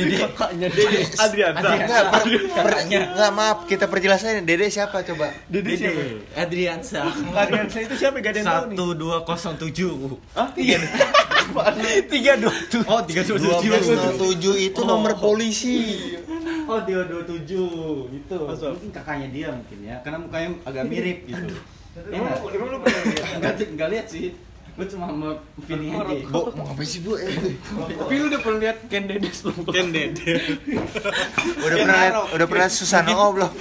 Dede. kakaknya Dede Adriansa. Enggak, per, per, enggak maaf, kita perjelas aja. Dede siapa coba? Dede siapa Dede. Adriansa. Kalian saya itu siapa gak ada yang tahu nih Satu dua kosong tujuh. ah tiga tiga dua tuh Oh tiga dua tujuh. 1207 itu nomor polisi. Oh tiga dua tujuh itu. Mungkin kakaknya dia mungkin ya, karena mukanya agak mirip gitu. emang lu emang lu pernah lihat Enggak enggak lihat sih. Gue cuma mau feeling aja. Bo, mau ngapain sih bu? Eh, Tapi lu udah pernah lihat Ken Dedes belum? Ken Dede. udah pernah liat, udah pernah Susano belum?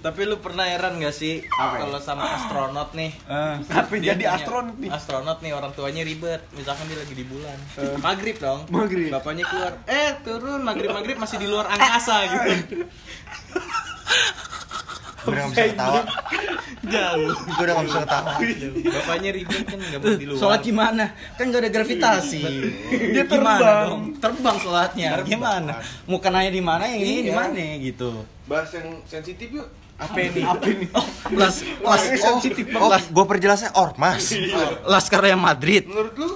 Tapi lu pernah heran gak sih kalau sama astronot nih? Tapi Dia jadi astronot nih. Astronot nih orang tuanya ribet. Misalkan dia lagi di bulan. maghrib dong. Maghrib. Bapaknya keluar. Eh turun maghrib maghrib masih di luar angkasa gitu. Gue udah gak bisa ketawa. Jauh. Gue udah gak bisa ketawa. Bapaknya ribet kan nggak mau di luar. Sholat gimana? Kan gak ada gravitasi. Dia Gimana dong? Terbang sholatnya. Gimana? Mau kenanya di mana yang ini di mana gitu. Bahas yang sensitif yuk. Apa ini? Apa ini? Las las sensitif Oh, gue perjelasnya ormas. Laskar yang Madrid. Menurut lu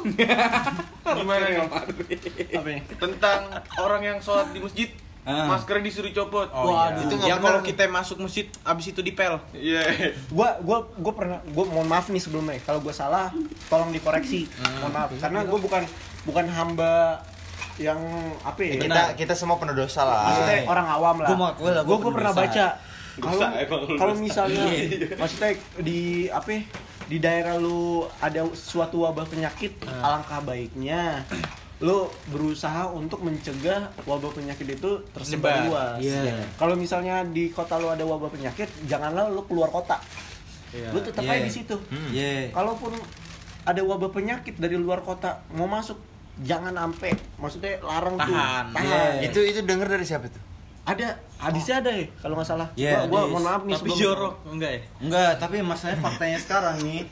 gimana ya? Apa ini? Tentang orang yang sholat di masjid Ah. maskernya disuruh copot. Oh, Waduh, itu nggak bener kalau kita masuk masjid abis itu dipel. Iya. gua gua gua pernah gua mohon maaf nih sebelumnya kalau gua salah tolong dikoreksi mohon maaf karena gua bukan bukan hamba yang apa ya Kita kita semua penuh dosa lah. maksudnya orang awam lah Gua gua gua gua pernah pernah dosa. baca kalau kalau misalnya maksudnya di apa ya, di daerah lu ada suatu wabah penyakit alangkah baiknya lu berusaha untuk mencegah wabah penyakit itu tersebar luas. Iya. Kalau misalnya di kota lu ada wabah penyakit, janganlah lu keluar kota. Lu tetap Iya. aja di situ. Iya. Kalaupun ada wabah penyakit dari luar kota mau masuk, jangan ampe. Maksudnya larang tuh. Tahan. Tahan. Iya. Itu itu denger dari siapa tuh? Ada, hadisnya ada ya kalau nggak salah. Iya, gua, gua mohon maaf nih Tapi sebelum- jorok enggak ya? Enggak, tapi masalahnya faktanya sekarang nih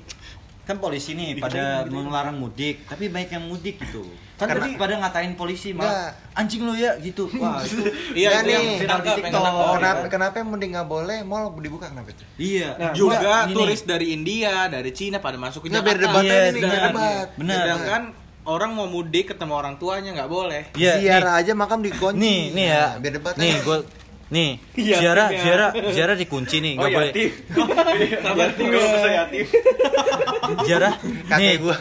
kan polisi nih pada melarang mudik, tapi banyak yang mudik gitu. Kan Karena- tadi pada ngatain polisi malah anjing lu ya gitu. Wah, itu Iya itu yang nih. viral di TikTok. kenapa kenapa yang mudik nggak boleh? Mall dibuka kenapa itu? Iya. Nah, juga ini turis dari India, dari Cina pada masuk ke Nggak, Jakarta. biar debat Iya, biar benar. debat. Benar. Sedangkan orang mau mudik ketemu orang tuanya nggak boleh. Iya. Ziarah aja makam dikunci. Nih, nih ya. Nah, biar debat Nih, aja. Nih, Iya, ziarah, iya. ziarah, ziarah dikunci nih, Oh nggak boleh. yatim. Yatim kalau bisa yatim. Kakek nih, gua.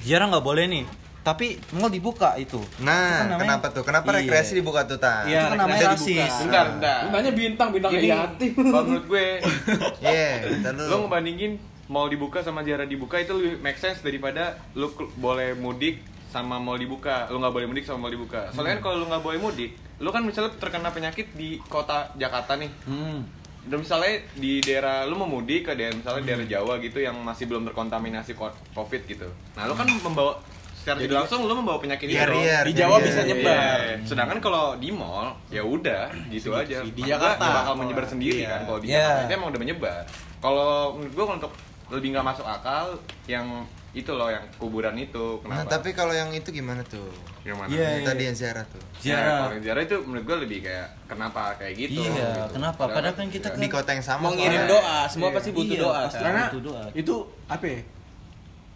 ziarah nggak boleh nih. Tapi mall dibuka itu. Itu Nah, kan namanya- kenapa tuh? Kenapa Iya. rekreasi dibuka tuh, Ta? Itu kan namanya rekreasi rasis. Bentar, bentar. Nanya bintang, bintang Ini yatim. kalau menurut gue Iya, bentar lo ngebandingin mau dibuka sama jarang dibuka itu lebih make sense daripada lo ke- boleh mudik sama mau dibuka lo nggak boleh mudik sama mau dibuka soalnya kan kalau lo nggak boleh mudik lo kan misalnya terkena penyakit di kota Jakarta nih Hmm. dan misalnya di daerah lu mau mudik ke daerah misalnya daerah Jawa gitu yang masih belum terkontaminasi ko- covid gitu nah lu kan membawa secara tidak langsung lu membawa penyakit itu dong. Carrier, Di Jawa carrier. bisa Iya. nyebar. Sedangkan kalau di mall ya udah gitu aja. Di Jakarta. bakal menyebar sendiri Iya. kan kalau di Iya. Jakarta itu emang udah menyebar. Kalau menurut gua kalau untuk lebih nggak masuk akal yang itu loh yang kuburan itu Nah, kenapa? tapi kalau yang itu gimana tuh? yang mana? Iya, Yang tadi yang ziarah tuh. Nah, Ziarah. kalau yang ziarah itu menurut gua lebih kayak kenapa kayak gitu. Iya, gitu. kenapa? Padahal kan kita Di kota yang sama Mau ngirim soalnya. doa, semua Iya. pasti butuh Iya, doa. pasti. kan? Karena Itu doa. itu apa ya?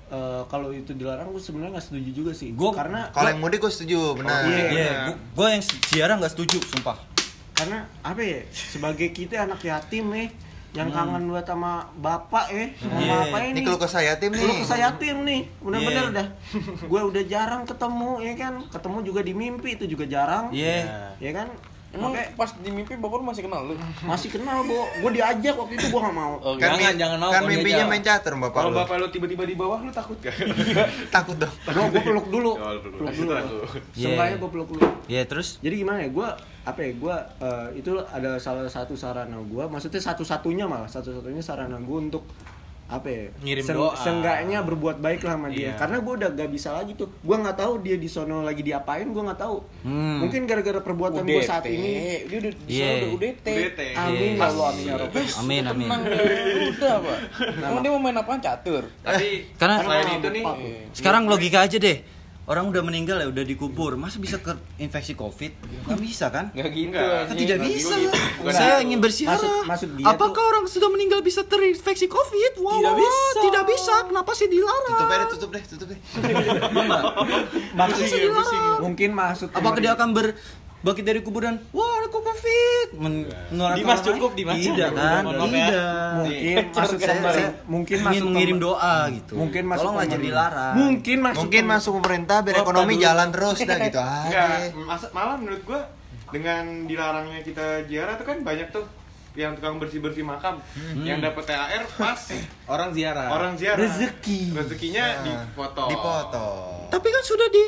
Eh, kalau itu dilarang gue sebenarnya nggak setuju juga sih. Gua- karena Kalau yang mudik gue setuju, benar. Iya. Iya, gua, gua yang ziarah nggak setuju, sumpah. karena apa ya sebagai kita anak yatim nih yang kangen buat sama bapak ya sama Iya. bapak Ini ini kalau ke saya tim nih. Lu kesah yatim nih bener-bener Iya. dah gue udah jarang ketemu ya kan ketemu juga di mimpi itu juga jarang Iya. ya kan Emang Makanya pas di mimpi bapak lu masih kenal lu? masih kenal bo gue diajak waktu itu gue gak mau Oh, Kan, Jangan, jangan mau kan mimpinya main catur bapak Kalau lu. bapak lu tiba-tiba di bawah lu takut gak? Takut dong. Aduh, gue peluk dulu Oh, lu peluk. peluk dulu Takut. seenggaknya gue peluk dulu Iya, terus jadi gimana ya gue apa ya gue eh, itu ada salah satu sarana gue maksudnya satu-satunya malah satu-satunya sarana gue untuk apa ya Ngirim doa. seenggaknya berbuat baik lah sama dia Iya. karena gue udah gak bisa lagi tuh gue nggak tahu dia di sono lagi diapain gue nggak tahu Hmm. mungkin gara-gara perbuatan gue saat ini Dia udah di Iya. sana udah UDT. UDT. amin Iya. ya Allah amin ya Rabbal. Amin, amin. Udah pak. Emang dia mau main apaan catur? Tapi Karena- selain itu nih Sekarang logika aja deh. Orang udah meninggal ya udah dikubur, masa bisa ke infeksi Covid? Nggak bisa kan? Nggak gitu Enggak. Kan tidak bisa. gitu. Saya ingin bersiarah. Maksud- maksud dia Apakah orang sudah meninggal bisa terinfeksi Covid? Wah, Tidak bisa. Tidak bisa. Kenapa sih dilarang? Tutup aja, tutup deh, tutup deh. maksud mungkin maksud Apakah dia akan berbangkit dari kuburan? Wah, aku Covid. Men menularkan Dimas orang cukup? Dimas. Tidak kan? Ya. Tidak. mungkin maksud Saya, mungkin maksud mengirim doa gitu. mungkin masuk jangan pemerintah. dilarang. mungkin masuk Mungkin masuk pemerintah biar ekonomi jalan terus dah gitu Enggak, aja. mas- malah menurut gua dengan dilarangnya kita ziarah tuh kan banyak tuh yang tukang bersih-bersih makam yang dapat THR pas Orang ziarah. orang ziarah. Rezeki. Rezekinya Nah, dipoto. Dipoto. Tapi kan sudah di,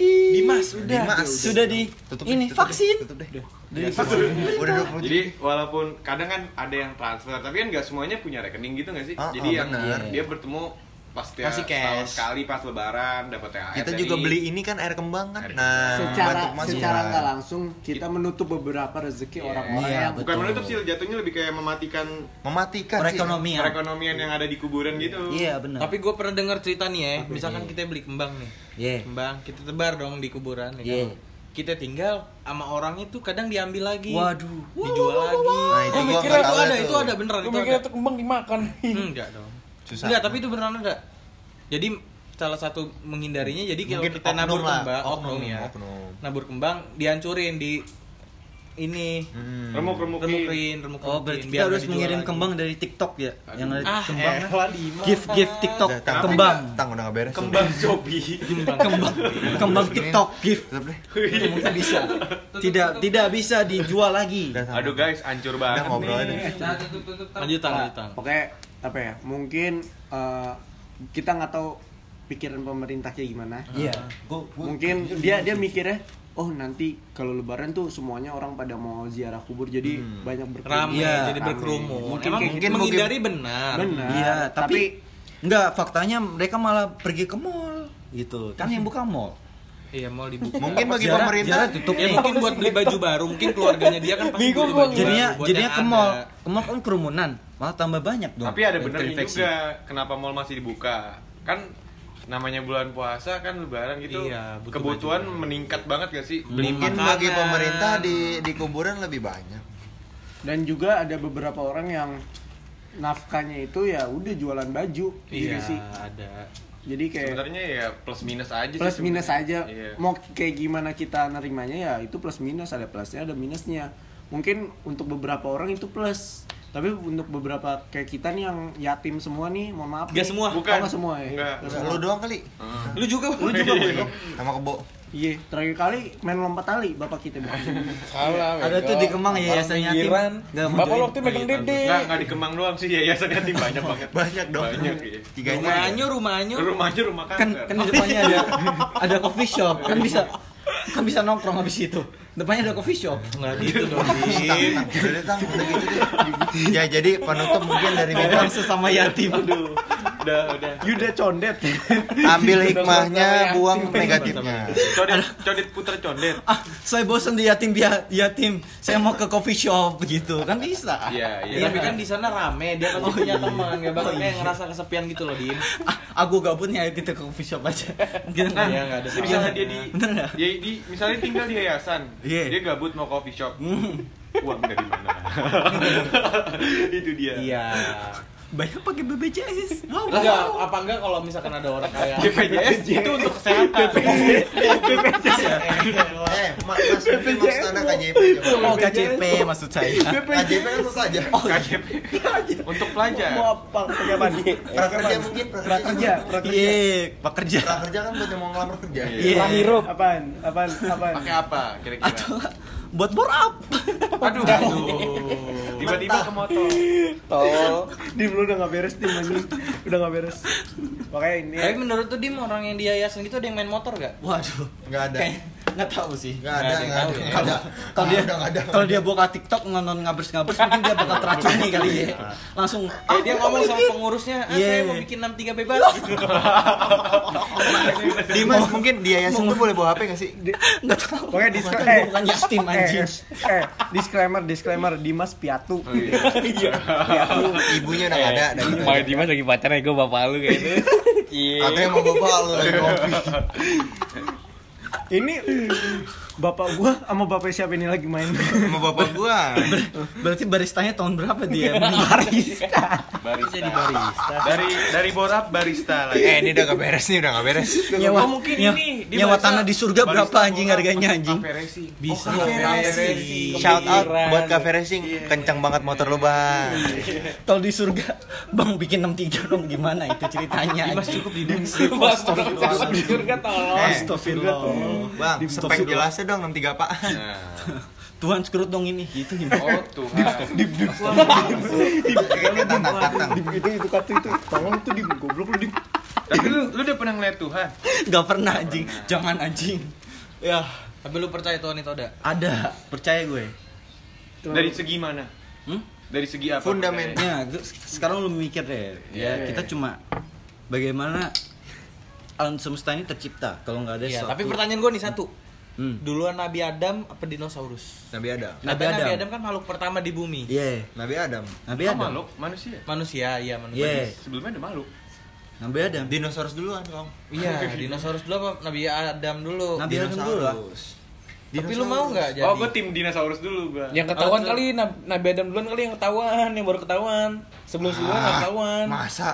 di Dimas. Dimas. sudah di ini vaksin Udah 20 Jadi walaupun kadang kan ada yang transfer, tapi kan nggak semuanya punya rekening gitu nggak sih? Ah, Jadi ah, yang benar. dia bertemu pas dia Kasih setahun cash. sekali pas lebaran dapat THR Kita dari- juga beli ini kan air kembang kan. Air Nah, secara secara nggak langsung kita menutup beberapa rezeki orang-orang Iya, yang bukan menutup sih jatuhnya lebih kayak mematikan mematikan sih. perekonomian perekonomian yang ada di kuburan gitu. iya benar Tapi gue pernah dengar cerita nih ya, misalkan kita beli kembang nih, Iya. kembang kita tebar dong di kuburan, ya Iya. kan? Kita tinggal sama orang itu kadang diambil lagi, waduh dijual lagi. Nah, itu Gua gua mikir itu ada, itu ada beneran itu ada. kembang dimakan. Enggak dong. Susah. Enggak, tapi itu beneran ada. Jadi salah satu menghindarinya jadi kalau Mungkin kita nabur lah, kembang, oknum, oknum ya. oknum. Nabur kembang dihancurin di ini Hmm. Remuk-remukin. remukin, remukin. oh berarti kita harus mengirim lagi. kembang dari TikTok ya yang ada Ah, kembang elah, Dimas. gift gift TikTok tang, kembang Tang udah nggak beres. Kembang Shopee. kembang kembang TikTok gift mungkin bisa tidak tidak bisa dijual lagi. Aduh guys, hancur Udah banget ngobrol aja. nih. Nah, Lanjutan, lanjutan. pokoknya apa ya? Mungkin eh, kita nggak tahu pikiran pemerintah kayak gimana. Iya. Gua, mungkin dia dia mikirnya oh nanti kalau lebaran tuh semuanya orang pada mau ziarah kubur jadi banyak berkerumun Iya, jadi berkerumun. mungkin Emang mungkin gitu. menghindari benar. benar. Iya tapi, tapi enggak faktanya mereka malah pergi ke mall gitu. Kan yang buka mall. Iya, mau dibuka. Mungkin bagi Ziarah- pemerintah ziarah tutup Ya nih. mungkin buat beli baju baru, mungkin keluarganya dia kan pasti beli baju jadinya baru jadinya ke mall. ke mall kan kerumunan malah tambah banyak dong Tapi ada benernya juga kenapa mall masih dibuka. Kan namanya bulan puasa kan lebaran gitu. Iya, butuh kebutuhan meningkat banget gak sih? Beli mungkin makanan. bagi pemerintah di di kuburan lebih banyak. dan juga ada beberapa orang yang nafkahnya itu ya udah jualan baju Iya, gitu sih ada. jadi kayak Sebenarnya ya plus minus aja sih plus minus sebenarnya. aja Iya. mau kayak gimana kita nerimanya ya itu plus minus ada plusnya ada minusnya mungkin untuk beberapa orang itu plus tapi untuk beberapa kayak kita nih yang yatim semua nih mohon maaf Nggak nih. semua? Oh, Bukan. nggak semua ya Enggak. Nggak semua. Lu doang kali. Lu juga, lu juga boy Sama kebo. iya terakhir kali main lompat tali bapak kita Salah. ada tuh di Kemang ya yayasan yatim nggak mau Bapak waktu megang dede. Enggak, enggak di Kemang doang sih yayasan yatim banyak banget. Banyak dong. Banyak iya. Tiganya. rumahnya, rumahnya. Rumahnya rumah kan kan di depannya ada ada coffee shop kan bisa kan bisa nongkrong habis itu depannya ada coffee shop. Enggak gitu dong, udah gitu. Ya jadi penutup mungkin dari kita. sesama yatim. Udah, udah. Yuda condet. Ambil hikmahnya, buang negatifnya. Codet, codet putra condet. ah saya bosan di yatim dia yatim. Saya mau ke coffee shop gitu. Kan bisa. Iya, iya. Ya, tapi kan di sana rame, dia pasti punya teman, enggak bakal kayak ngerasa kesepian gitu loh, Dim. ah, aku gabutnya ayo kita ke coffee shop aja. Mungkin Nah, Iya, nggak ada misalnya dia di, Bener nggak? dia di, misalnya tinggal di yayasan, Iya. dia gabut mau coffee shop, uang dari mana? Itu dia. Iya. Banyak pakai BPJS wow Enggak, apa enggak kalau misalkan ada orang kayak BPJS itu untuk kesehatan. Eh, ma- mas mungkin maksud anda KJP oh KCP maksud saya. KJP kan tentu saja. KJP untuk pelajar. mau apa? Nih? Prakerja mungkin, prakerja. prakerja prakerja. Iya. Pekerja Prakerja. Kan buat yang mau ngelamar kerja. Iya. hirup apaan? Apaan? Apaan? Pakai apa kira-kira? atau buat bore up Aduh. Tiba-tiba ke motor. tol dim lu udah nggak beres dim anjing udah nggak beres makanya ini Tapi menurut tuh Dim orang yang di yayasan gitu ada yang main motor gak? waduh Enggak ada. kayak nggak tahu sih Enggak ada, Nggak ada yang enggak ada. tahu. Nggak ada. kalau dia Udah nggak ada. kalau dia buka TikTok nonton ngabers-ngabers mungkin dia bakal teracuni kali ya langsung Eh dia ngomong sama pengurusnya, ah, Iya. saya mau bikin 63 bebas gitu. Dimas mungkin di yayasan tuh boleh bawa HP nggak sih? nggak tahu Pokoknya disclaimer, gua bukan yatim anjing eh, eh, disclaimer, disclaimer, Dimas piatu. Ibunya udah ada. dan. Pak Dimas lagi pacaran gue bapak lu kayaknya. Iya. Katanya mau bapak lu lagi ngopi. Ini bapak gua sama bapak siapa ini lagi main? Sama bapak gua. berarti baristanya tahun berapa dia barista Barista. Jadi barista. Dari dari borap barista lagi. Eh ini udah gak beres nih, udah gak beres. nyewa Oh, mungkin nyewa- ini, di nyewa barista- tanah di surga berapa anjing harganya anjing Cafe racing. Bisa. Shout out buat Cafe Racing, kencang banget motor lu bang. kalau di surga bang bikin 63 dong gimana itu ceritanya Dimas anjing. cukup di Dimas. Di surga tolong. Eh, Astagfirullah bang, spek jelasnya dong 63 pak. Nah. Tuhan screwed dong ini gitu Oh Tuhan. Tantang, tantang. Dim, itu itu kartu itu. Tolong itu dim, goblok lu dim. Tapi lu lu udah pernah ngeliat Tuhan? nggak pernah anjing jangan anjing Ya, Tapi lu percaya Tuhan itu ada? ada, percaya gue. Dari segi mana? Hmm? Dari segi apa? Fundament. percaya? Ya, gue- sekarang lu mikir deh. Ya, kita cuma bagaimana alam semesta ini tercipta kalau nggak ada Iya, suatu- tapi pertanyaan gue nih satu. Hmm. Duluan Nabi Adam apa dinosaurus? Nabi Adam. Nabi Katanya Nabi Adam. Adam kan makhluk pertama di bumi. Iya, Nabi Adam. Nabi Oh, Adam. makhluk, manusia. Manusia, iya manusia. Iya, Sebelumnya ada makhluk. Nabi Adam. Dinosaurus duluan, Om. Iya, dinosaurus dulu apa Nabi Adam dulu? Nabi Adam dulu lah. Tapi lu mau nggak jadi? Oh, gue tim dinosaurus dulu gua. Yang ketahuan Oh, kali Nab- Nabi Adam duluan kali yang ketahuan, yang baru ketahuan. Sebelum sebelumnya nggak ketahuan. Masa?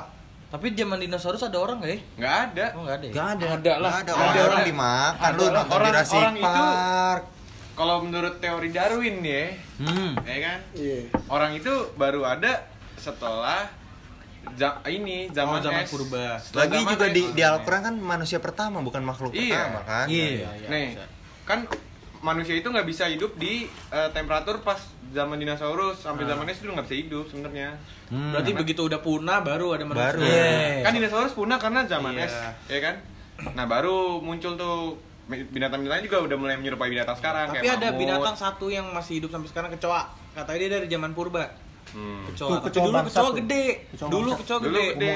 Tapi zaman dinosaurus ada orang nggak ya? Nggak ada. Oh nggak ada. ya? Gak ada. Ada lah. Nggak ada orang, orang dimakan lu nonton Orang- Jurassic orang itu- Park. Kalau menurut teori Darwin ya, Hmm. ya kan? Iya. Orang itu baru ada setelah ja- ini zaman, Oh, zaman es. purba. Setelah Lagi zaman juga es. di di Al-Qur'an kan manusia pertama bukan makhluk Iya. pertama kan? Iya. Nih, kan manusia itu nggak bisa hidup di eh, temperatur pas zaman dinosaurus sampai zaman es itu nggak bisa hidup sebenarnya. Hmm. Berarti begitu udah punah baru ada manusia. Baru. Iya. Kan dinosaurus punah karena zaman Iya. es, ya kan? Nah baru muncul tuh binatang-binatang juga udah mulai menyerupai binatang sekarang. Tapi kayak ada mamut. binatang satu yang masih hidup sampai sekarang kecoa. Katanya dia dari zaman purba. Hmm. Kecoa. Tuh, kecoa dulu kecoa gede. Kecoa dulu kecoa Dulu gede. gede,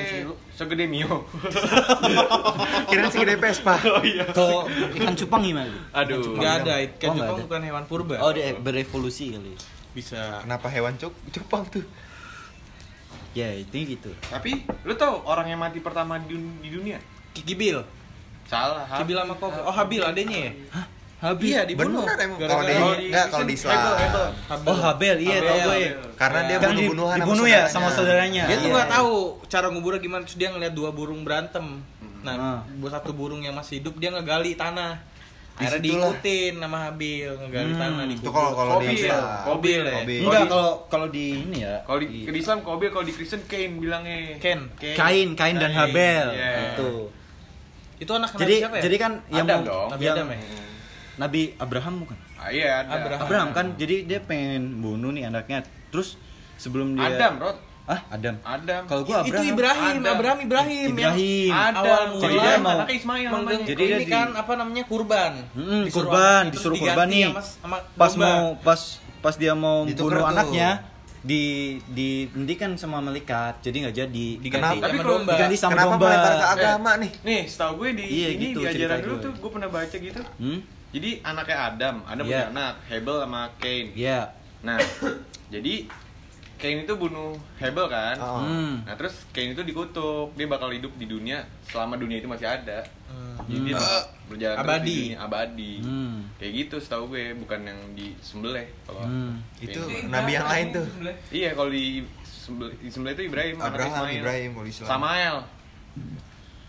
segede Mio. Kira segede Vespa. oh iya. Kalau ikan cupang gimana? Aduh. Enggak ada, Oh, ikan nggak cupang ada. bukan hewan purba. Oh, dia berevolusi kali. Bisa. Kenapa hewan cuk cupang tuh? Ya, itu gitu. Tapi lu tau orang yang mati pertama di, dun- di dunia? Kiki Bill. Salah. Kibil sama Kobe. Oh, Habil adanya ya? Habis. Iya, dibunuh. Bener emang kalau di enggak kalau di Islam. Hebel, Hebel. Oh, Habel, iya tau gue. Karena dia Kan di- bunuh-bunuhan sama dibunuh ya saudaranya. sama saudaranya. Dia tuh Iya. nggak tahu cara nguburnya gimana terus dia ngeliat dua burung berantem. Nah, Ah. buat satu burung yang masih hidup dia ngegali tanah. Akhirnya diikutin nama Habil ngegali Hmm. tanah di Itu kalau kalau di. Islam. Kobil ya. Kobil. Enggak kalau kalau di ini ya. Kalau di, di Islam Kobil, kalau di Kristen Cain bilangnya. Ken. Kain, Kain dan Habel. Iya. Itu. Itu anak Jadi Nabi siapa ya? jadi kan yang Adam dong. Nabi yang Adam ya? Nabi Abraham bukan? Ah, iya ada. Abraham. Abraham kan jadi dia pengen bunuh nih anaknya. Terus sebelum dia Adam, Rod. Ah, Adam. Adam. Kalau gua itu Abraham. Ibrahim, Adam. Abraham Ibrahim. Ibrahim. Yang Adam. awal Jadi mulai dia mau- anaknya Ismail namanya. Jadi ini di- kan apa namanya kurban. Hmm, Disuruh kurban, disuruh terus kurban diganti nih. sama- sama Pas domba. mau pas pas dia mau bunuh tuh. anaknya di dihentikan sama malaikat. Jadi nggak jadi. diganti Kenapa? Tapi sama kalau domba. diganti sama Kenapa domba. melebar ke agama nih? Nih, setahu gue di Iya, ini gitu di ajaran dulu gue. tuh gue pernah baca gitu. Hmm? Jadi anaknya Adam, Adam Iya. punya anak, Hebel sama Cain. Iya. Nah, jadi Cain itu bunuh Hebel kan. Oh. Hmm. Nah terus Cain itu dikutuk, dia bakal hidup di dunia selama dunia itu masih ada. Jadi dia bakal berjalan terus Abadi. di dunia abadi. Hmm. Kayak gitu setahu gue, bukan yang di sembelih kalau Hmm. Itu nabi yang lain tuh. Iya, kalau di sembelih, di sembelih itu Ibrahim, Abraham, Ismail. Ibrahim kalau Islam. Samael.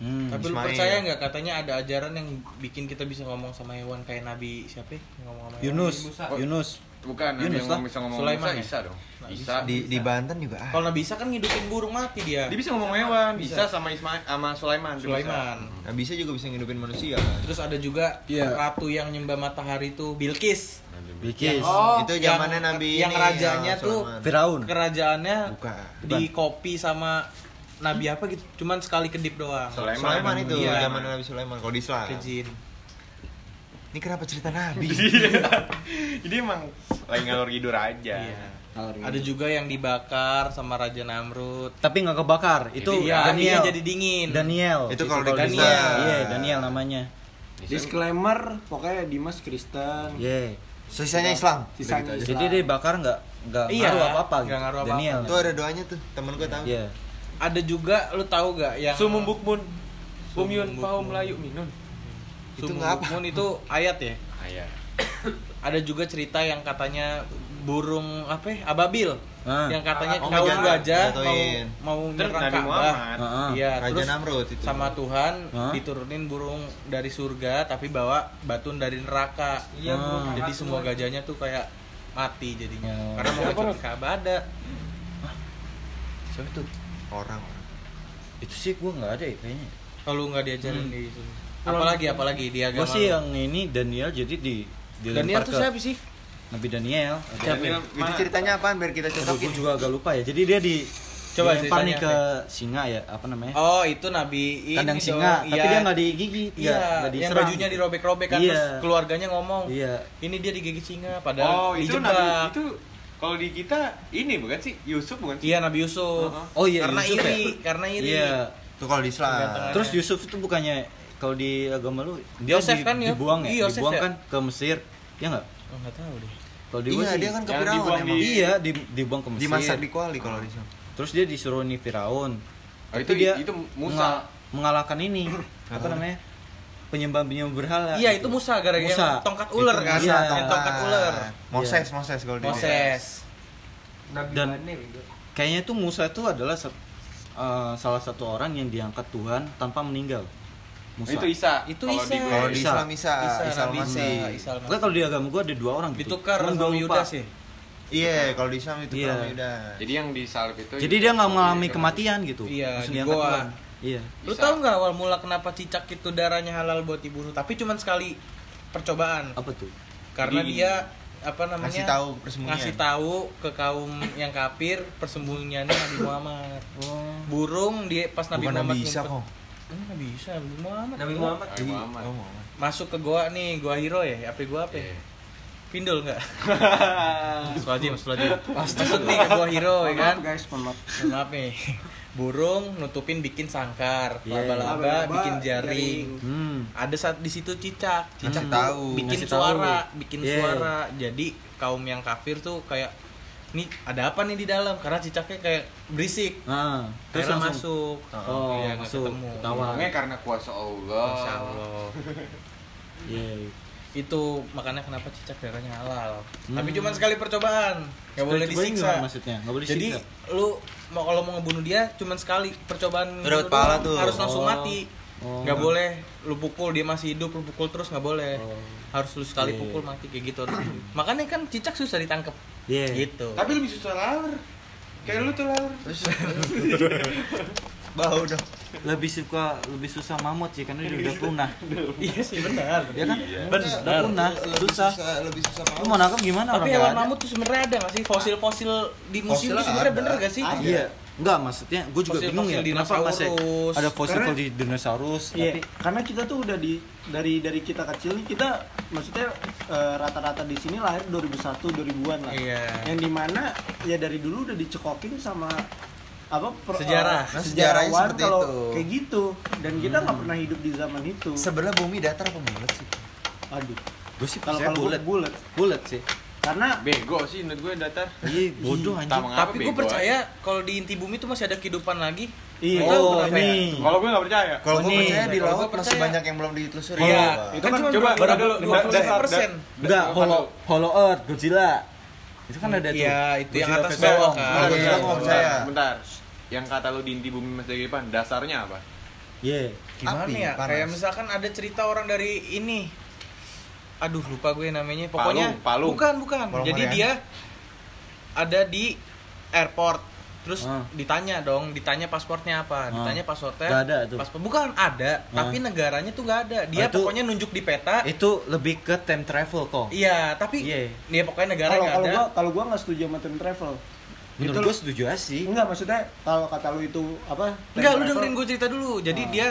Hmm. Tapi lu Ismail. percaya nggak katanya ada ajaran yang bikin kita bisa ngomong sama hewan kayak Nabi siapa ya? Ngomong sama hewan? Yunus, Oh. Yunus. Bukan, yang Yunus lah. bisa ngomong Sulaiman ya? Isa dong. Nah, Isa. Di di Banten juga ah. Kalau Nabi Isa kan ngidupin burung mati dia. Dia bisa ngomong hewan, Bisa. bisa, sama Ismail sama Sulaiman. dia bisa. Sulaiman. Nah, bisa juga bisa ngidupin manusia. Terus ada juga Iya. ratu yang nyembah matahari itu Bilqis. Bilqis. Oh, itu yang- zamannya Nabi yang ini, rajanya ya, tuh Sulaiman. Firaun. Kerajaannya Bukan. di kopi sama Nabi apa gitu, cuman sekali kedip doang. Sulaiman. Sulaiman itu Iya. zaman Nabi Sulaiman kalau di Islam. Ke jin. Ini kenapa cerita Nabi? Jadi emang lagi ngalor tidur aja. Iya. Ada juga yang dibakar sama Raja Namrud. Tapi nggak kebakar. Itu Iya, Daniel. jadi dingin. Daniel. Itu kalau di Daniel. Kristen. Iya, Daniel namanya. Disclaimer, pokoknya Dimas Kristen. Iya. Sisanya Islam. Sisanya gitu. Jadi dia bakar nggak nggak Iya, ngaruh apa-apa nggak ngaruh apa-apa. Daniel. Itu ada doanya tuh, temen gue tahu. Iya. Ada juga lu tahu gak yang Sumum bukmun. Bumyun Sumum paum layu minun. Itu Sumum nggak apa? Bukmun itu ayat ya. Ayah. Ada juga cerita yang katanya burung apa ya? Ababil. Ah. Yang katanya Oh, kaum gajah mau mau nyerang Ka'bah. Heeh. Iya, Raja terus Namrud itu. sama Tuhan Hah? diturunin burung dari surga tapi bawa batu dari neraka. Iya, burung Jadi semua gajahnya tuh kayak mati jadinya. Oh. Karena mau ngecek Ka'bah ada. Siapa tuh? orang. Itu sih gua nggak ada ya kayaknya. Kalau nggak diajarin Hmm. di itu. Apalagi apalagi di agama. Gua sih yang ini Daniel jadi di dilempar Daniel tuh siapa sih? Nabi Daniel. Daniel Itu mana? ceritanya apaan biar kita cocokin? gua juga agak lupa ya. Jadi dia di Coba dilempar nih ke singa ya apa namanya Oh, itu Nabi ini kandang dong. singa tapi Iya. dia nggak digigit Iya, nggak- nggak yang bajunya dirobek-robek kan Iya. terus keluarganya ngomong. iya Ini dia digigit singa Oh, padahal itu dijebak. Nabi itu kalau di kita ini bukan sih Yusuf bukan sih? Iya Nabi Yusuf. Uh-huh. oh iya karena Yusuf iri, ya? karena iri. iya Itu kalau di Islam. Terus Yusuf itu bukannya kalau di agama lu dia Yosef di- kan ya? dibuang ya Iya, Yosef dibuang ya? kan ke Mesir ya nggak Oh, enggak tahu deh. kalau di gua Iya, sih dia kan ke Firaun dibuang emang. di- iya di, dibuang ke Mesir Dimasak di kuali kalau di Islam. terus dia disuruh nih Firaun Oh, Tapi itu- dia itu Musa. mengal- mengalahkan ini apa namanya penyembah penyembah berhala Iya, itu Musa gara-gara Musa. yang tongkat ular Itu kan. Yang tongkat. tongkat ular. Moses, Moses kalau di Moses. Nabi Dan- mana itu? kayaknya tuh Musa itu adalah eh, salah satu orang yang diangkat Tuhan tanpa meninggal Musa Itu Isa. Itu Kalau Isa. di- Kalau di Isa. Islam Isa, Isa, Isa Nabi masih. Isa, Isa Enggak kalau di agama gua ada dua orang gitu. Ditukar sama. Yudas ya. Iya, kalau di Islam itu Iya. sama Yudas. Jadi yang di salib itu Jadi dia nggak mengalami kematian gitu. Iya, di goa. Tuhan. Iya. Lu tahu nggak awal mula kenapa cicak itu darahnya halal buat dibunuh? Tapi cuman sekali percobaan. Apa tuh? Karena Jadi- dia apa namanya? Ngasih tahu persembunyian. ngasih tahu ke kaum yang kafir persembunyiannya Nabi Muhammad. Burung dia pas Nabi Bukan Muhammad Nabi Isa ngumpet- kok. Hmm, Nabi Isa, Nabi Muhammad. Nabi Muhammad. Nabi Muhammad. Oh, Muhammad. Masuk ke goa nih, goa hero ya. Apa gua apa? ya? Iya. Pindul nggak? Astagfirullahaladzim, astagfirullahaladzim. Masuk nih ke goa hero ya kan? Maaf guys, maaf. Maaf nih. Burung nutupin bikin sangkar, Iya. laba-laba bikin jaring. Hmm. Ada saat di situ cicak, cicak Ngasih tuh tahu. bikin Ngasih tahu. suara, bikin Iya. suara. Jadi kaum yang kafir tuh kayak nih ada apa nih di dalam? Karena cicaknya kayak berisik. Nah, Terus langsung masuk. Oh, Iya, nggak masuk. ketemu. Ketawa. Makanya karena kuasa Allah. Masya Allah. Iya. Itu makanya kenapa cicak darahnya halal. Hmm. Tapi cuma sekali percobaan, nggak boleh disiksa. gimana maksudnya? Nggak boleh Jadi disiksa. lu mau kalau mau ngebunuh dia cuma sekali percobaan Udah tuh. harus langsung Oh. mati. Oh. Nggak boleh lu pukul dia masih hidup lu pukul terus nggak boleh. Oh. Harus lu sekali Iya. pukul mati kayak gitu. harus. Makanya kan cicak susah ditangkap. Iya. Gitu. Tapi lebih susah laur. Kayak lu tuh laur. Bau dong. Lebih suka lebih susah mamut sih karena dia udah punah. iya sih benar. Ya kan? Benar. Udah punah, Lebih susah. lebih susah Lu mau nangkep gimana Tapi orang hewan mamut tuh sebenarnya ada nggak sih fosil-fosil di museum tuh sebenarnya bener gak sih? Iya. Enggak, maksudnya gue juga Fosil-fosil bingung ya kenapa masih ada fosil Karena- di dinosaurus Iya, tapi karena kita tuh udah di dari dari kita kecil nih kita maksudnya eh, rata-rata di sini lahir 2001 2000-an lah. Iya. Yang di mana ya dari dulu udah dicekokin sama apa per- Sejarah. eh, Nah, sejarahnya seperti kalau itu. kayak gitu dan kita nggak pernah hidup di zaman itu. Sebenarnya bumi datar apa bulat sih? Aduh. gue sih kalau bulat. bulat Bulat sih. Karena Bego sih menurut gue datar. Iya, bodoh anjing. mengapa Tapi gue percaya kalau di inti bumi tuh masih ada kehidupan lagi. Iya. Oh, ya. ini. aja. Kalau gue nggak percaya. Kalau Oh, gue percaya di laut masih percaya. banyak yang belum ditelusuri. Iya. Pak. itu kan coba berapa dulu, persen. Enggak, Hollow Hollow Earth, Godzilla. Itu kan ada tuh. Iya, itu yang atas bawah kan. Kalau Bentar, Godzilla bentar, percaya. Bentar. Yang kata lu di inti bumi masih ada kehidupan, dasarnya apa? Iya. Gimana Api, ya? Kayak misalkan ada cerita orang dari ini. Aduh, lupa gue namanya. Pokoknya palung. bukan, bukan. Palung Jadi Mariana. dia ada di airport. Terus Ah. ditanya dong, ditanya pasportnya apa? Ah. Ditanya pasportnya. Nggak ada tuh. Paspor bukan ada, Ah. tapi negaranya tuh nggak ada. Dia Oh, itu- pokoknya nunjuk di peta. Itu lebih ke time travel kok. Iya, tapi Iya. dia pokoknya negara kalau nggak kalau ada. gua kalau gua nggak setuju sama time travel. Menurut Itu- gue setuju aja sih. Enggak maksudnya kalau kata lu itu apa? Enggak, lu dengerin gue cerita dulu. Jadi Ah. dia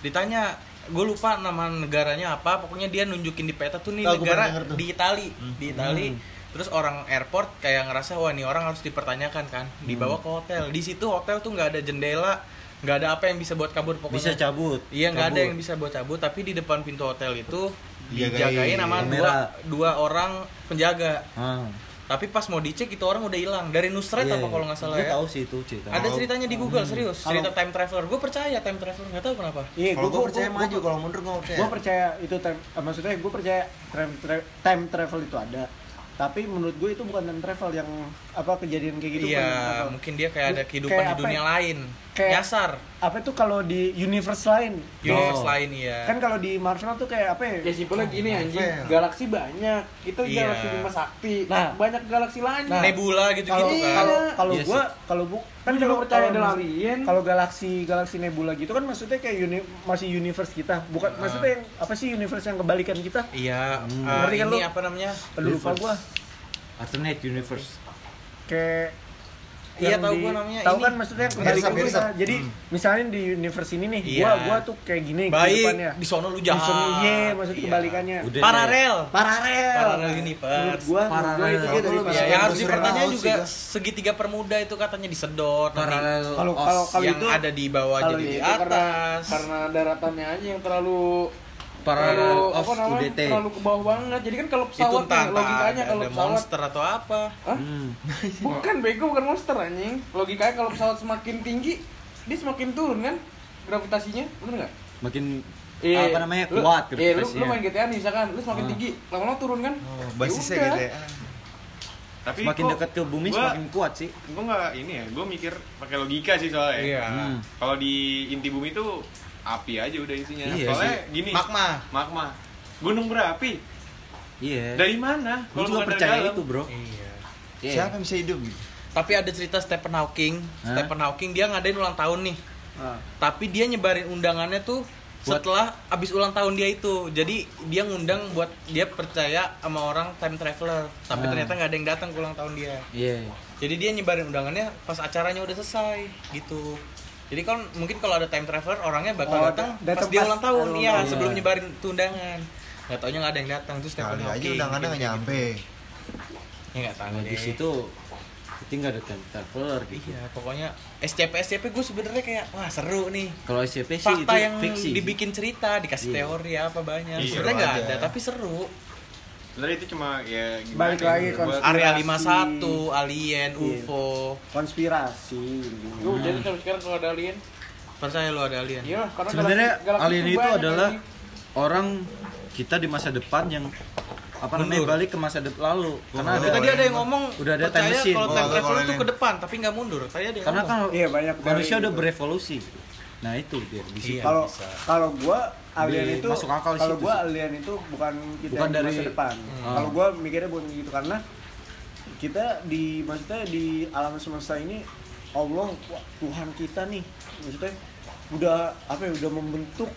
ditanya, gue lupa nama negaranya apa. Pokoknya dia nunjukin di peta tuh nih gua negara tuh. di Itali, di Itali. Terus orang airport kayak ngerasa wah nih orang harus dipertanyakan kan, dibawa ke hotel. Di situ hotel tuh nggak ada jendela, nggak ada apa yang bisa buat kabur pokoknya. Bisa cabut. Iya nggak ada yang bisa buat cabut. Tapi di depan pintu hotel itu Dijagain. sama dua, dua orang penjaga. Ah. Tapi pas mau dicek itu orang udah hilang dari Nusret Iya. apa kalau nggak salah Gua ya. tahu sih itu cerita. Ada ceritanya di Google serius, Kalau- cerita time traveler. Gue percaya time traveler, nggak tahu kenapa. Iya, gua, gue percaya maju, kalau mundur gue percaya. gue percaya itu time, eh, maksudnya gue percaya time, tra- time travel itu ada tapi menurut gue itu bukan time travel yang apa kejadian kayak gitu Iya, apa. mungkin dia kayak ada kehidupan Kayak di apa dunia ya? lain. Kayak- Nyasar. apa itu kalau di universe lain Universe Oh. lain iya. kan kalau di Marvel tuh kayak apa ya Ya simpelnya gini anjing, galaksi banyak. Itu Iya. galaksi Bima Sakti. Nah. banyak galaksi lain. Nah. Nebula gitu-gitu kalau kan. kalau kalau Iya gue kalau bu kan juga kalau percaya alien. kalau galaksi galaksi nebula gitu kan maksudnya kayak uni- masih universe kita bukan Ah. maksudnya yang apa sih universe yang kebalikan kita Iya, Hmm. kan ini lu? apa namanya? Lupa gue Alternate universe. Kayak Iya, yang tahu di- gua namanya tahu ini. kan maksudnya kita. Mirsa. jadi misalnya di universe ini nih Iya. gua gua tuh kayak gini Baik, di sono lu Di jahat. sono, iya maksud Iya. kebalikannya Udah Paralel. paralel Paralel universe. menurut gua gua itu Paralel. dari Lu Ya, yang harus dipertanyaan House juga segitiga permuda itu katanya disedot nanti. Paralel kalau kalau kalau yang itu ada di bawah jadi di karena- atas. karena daratannya aja yang terlalu Paralel terlalu of apa namanya UDT. terlalu ke bawah banget jadi kan kalau itu pesawat entah nih, logikanya kalau pesawat monster atau apa. bukan bego bukan monster anjing logikanya kalau pesawat semakin tinggi dia semakin turun kan gravitasinya bener nggak makin Iya, apa namanya lu- kuat Iya, lu, lu main GTA nih misalkan, lu semakin Ah. tinggi, lama-lama turun kan? Oh, Ya basisnya udah. gitu ya. Tapi semakin kok dekat ke bumi gua- semakin kuat sih Gue nggak ini ya, gue mikir pakai logika sih soalnya. Iya. Hmm. Kalau di inti bumi itu api aja udah isinya. Iya soalnya sih. gini. Magma. Magma. Gunung berapi. iya Dari mana? Gua juga percaya dalam? itu bro Iya. Iya. Siapa yang bisa hidup gitu? Tapi ada cerita Stephen Hawking. Hah? Stephen Hawking dia ngadain ulang tahun nih. Ah. Tapi dia nyebarin undangannya tuh setelah abis ulang tahun dia itu. Jadi dia ngundang buat dia percaya sama orang time traveler. Tapi Ah. ternyata nggak ada yang datang ke ulang tahun dia. iya Jadi dia nyebarin undangannya pas acaranya udah selesai gitu. Jadi kan mungkin kalau ada time traveler orangnya bakal Oh, datang da- pas dia ulang tahun ulang ya sebelum Iya. nyebarin tuh undangan. Gak taunya nggak ada yang datang terus Stephen Kali aja Hawking. undangannya nggak nyampe. Ya nggak tahu nah, deh. di situ itu nggak ada time traveler gitu Iya, pokoknya SCP SCP gue sebenarnya kayak wah seru nih. kalau SCP sih Fakta itu yang fiksi dibikin cerita, dikasih Iya. teori apa banyak. Iya, sebenarnya nggak ada, tapi seru. Sebenarnya itu cuma ya gimana Balik ya, lagi konsep- Area Konspirasi. 51, alien, Iya. UFO. konspirasi Gue jadi sampai sekarang kalau ada alien, Percaya lu ada alien? iya karena sebenarnya galaksi- galaksi alien itu adalah anjing. orang kita di masa depan yang apa namanya Mundur. balik ke masa depan lalu karena ada tadi ada yang ngomong Udah ada time percaya machine. kalau Oh, time ada travel itu ke depan tapi nggak mundur. Tadi ada yang karena ngomong. kan iya banyak manusia udah berevolusi nah itu dia di Iya. kalau bisa. kalau gua alien Di- itu masuk akal kalau sih. alien itu bukan kita Bukan dari- masa depan Hmm. kalau gua mikirnya bukan gitu karena kita di maksudnya di alam semesta ini Allah Tuhan kita nih maksudnya udah apa ya udah membentuk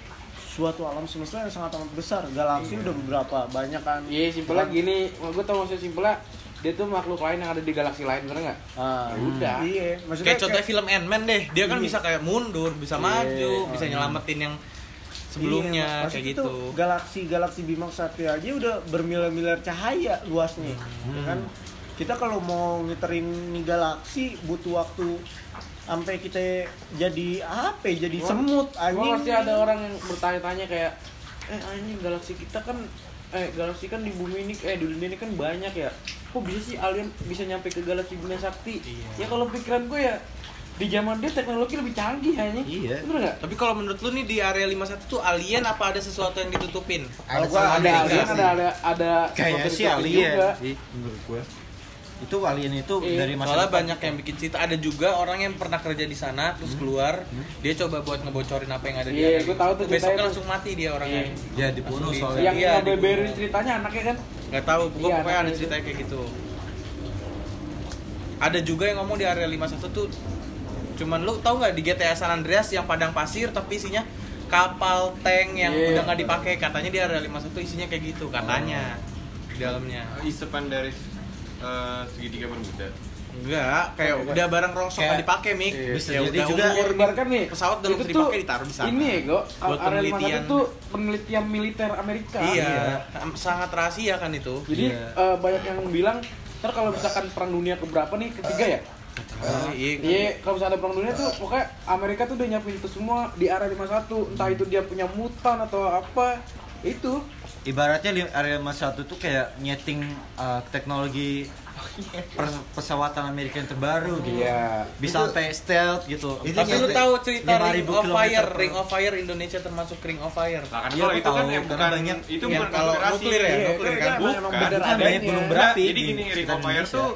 suatu alam semesta yang sangat amat besar galaksi udah beberapa banyak kan Iya, simpelnya gini, gue tau maksudnya simpelnya dia tuh makhluk lain yang ada di galaksi lain, bener nggak? Ah, Ya udah. iya maksudnya Kayak contohnya film Ant-Man deh, dia kan Iya. bisa kayak mundur, bisa Iya. maju, bisa nyelamatin yang sebelumnya Iya, kayak gitu. galaksi galaksi Bima Sakti aja udah bermiliar-miliar cahaya luasnya Hmm. ya kan kita kalau mau ngiterin nih galaksi butuh waktu sampai kita jadi apa ya, jadi Gua- semut Gua anjing pasti ada orang yang bertanya-tanya kayak, eh anjing galaksi kita kan, eh galaksi kan di bumi ini, eh di dunia ini kan banyak ya. Kok bisa sih alien bisa nyampe ke galaksi Bima Sakti? Ya kalau pikiran gue ya di zaman dia teknologi lebih canggih anjing. Iya. Bener? Tapi kalau menurut lu nih di area 51 tuh alien apa ada sesuatu yang ditutupin? kalau gua ada Ada alien ada ada ada kayak sesuatu sih alien juga. sih menurut gua itu alien itu Iya, dari masa Soalnya depan. banyak yang bikin cerita. Ada juga orang yang pernah kerja di sana terus keluar, dia coba buat ngebocorin apa yang ada di Iya, area gua itu. tahu tuh Besoknya ceritanya langsung mati dia orangnya. Iya. ya dibunuh Langsung soalnya Yang Iya, yang dibunuh. beberin ceritanya anaknya kan? Nggak tahu, gua Iya, pokoknya ada itu. ceritanya kayak gitu. Ada juga yang ngomong di area 51 tuh cuman lu tahu nggak di GTA San Andreas yang padang pasir tapi isinya kapal tank yang Iya. udah nggak dipakai katanya di area 51 isinya kayak gitu katanya di dalamnya Isepan dari eh, segitiga bermuda. enggak kayak udah barang rongsok nggak dipakai mik Bisa Ya jadi udah juga umur Ibaratkan nih, pesawat udah itu dipakai ditaruh di sana Ini ya, Go. Buat Area penelitian. 51 tuh penelitian militer Amerika. iya sangat rahasia kan itu Jadi Iya. eh, banyak yang bilang ntar kalau misalkan perang dunia keberapa nih ketiga ya Iya. Iya, kalau misalnya ada perang dunia tuh pokoknya Amerika tuh udah nyiapin itu semua di area 51 entah itu dia punya mutan atau apa itu. Ibaratnya li- area Mas satu tuh kayak nyeting uh, teknologi pesawatan Amerika yang terbaru gitu. Iya. bisa sampai stealth gitu. Itu tapi lu tahu cerita 5.000 Ring of Fire per- Ring of Fire Indonesia termasuk Ring of Fire. Nah, kan Iya, kalau itu kan tahu, yang karena bukan banyak itu bukan kalau nuklir ya, Iya, nuklir itu kan? Bukan. gunung Enggak, berapi jadi di gini Ring of Fire tuh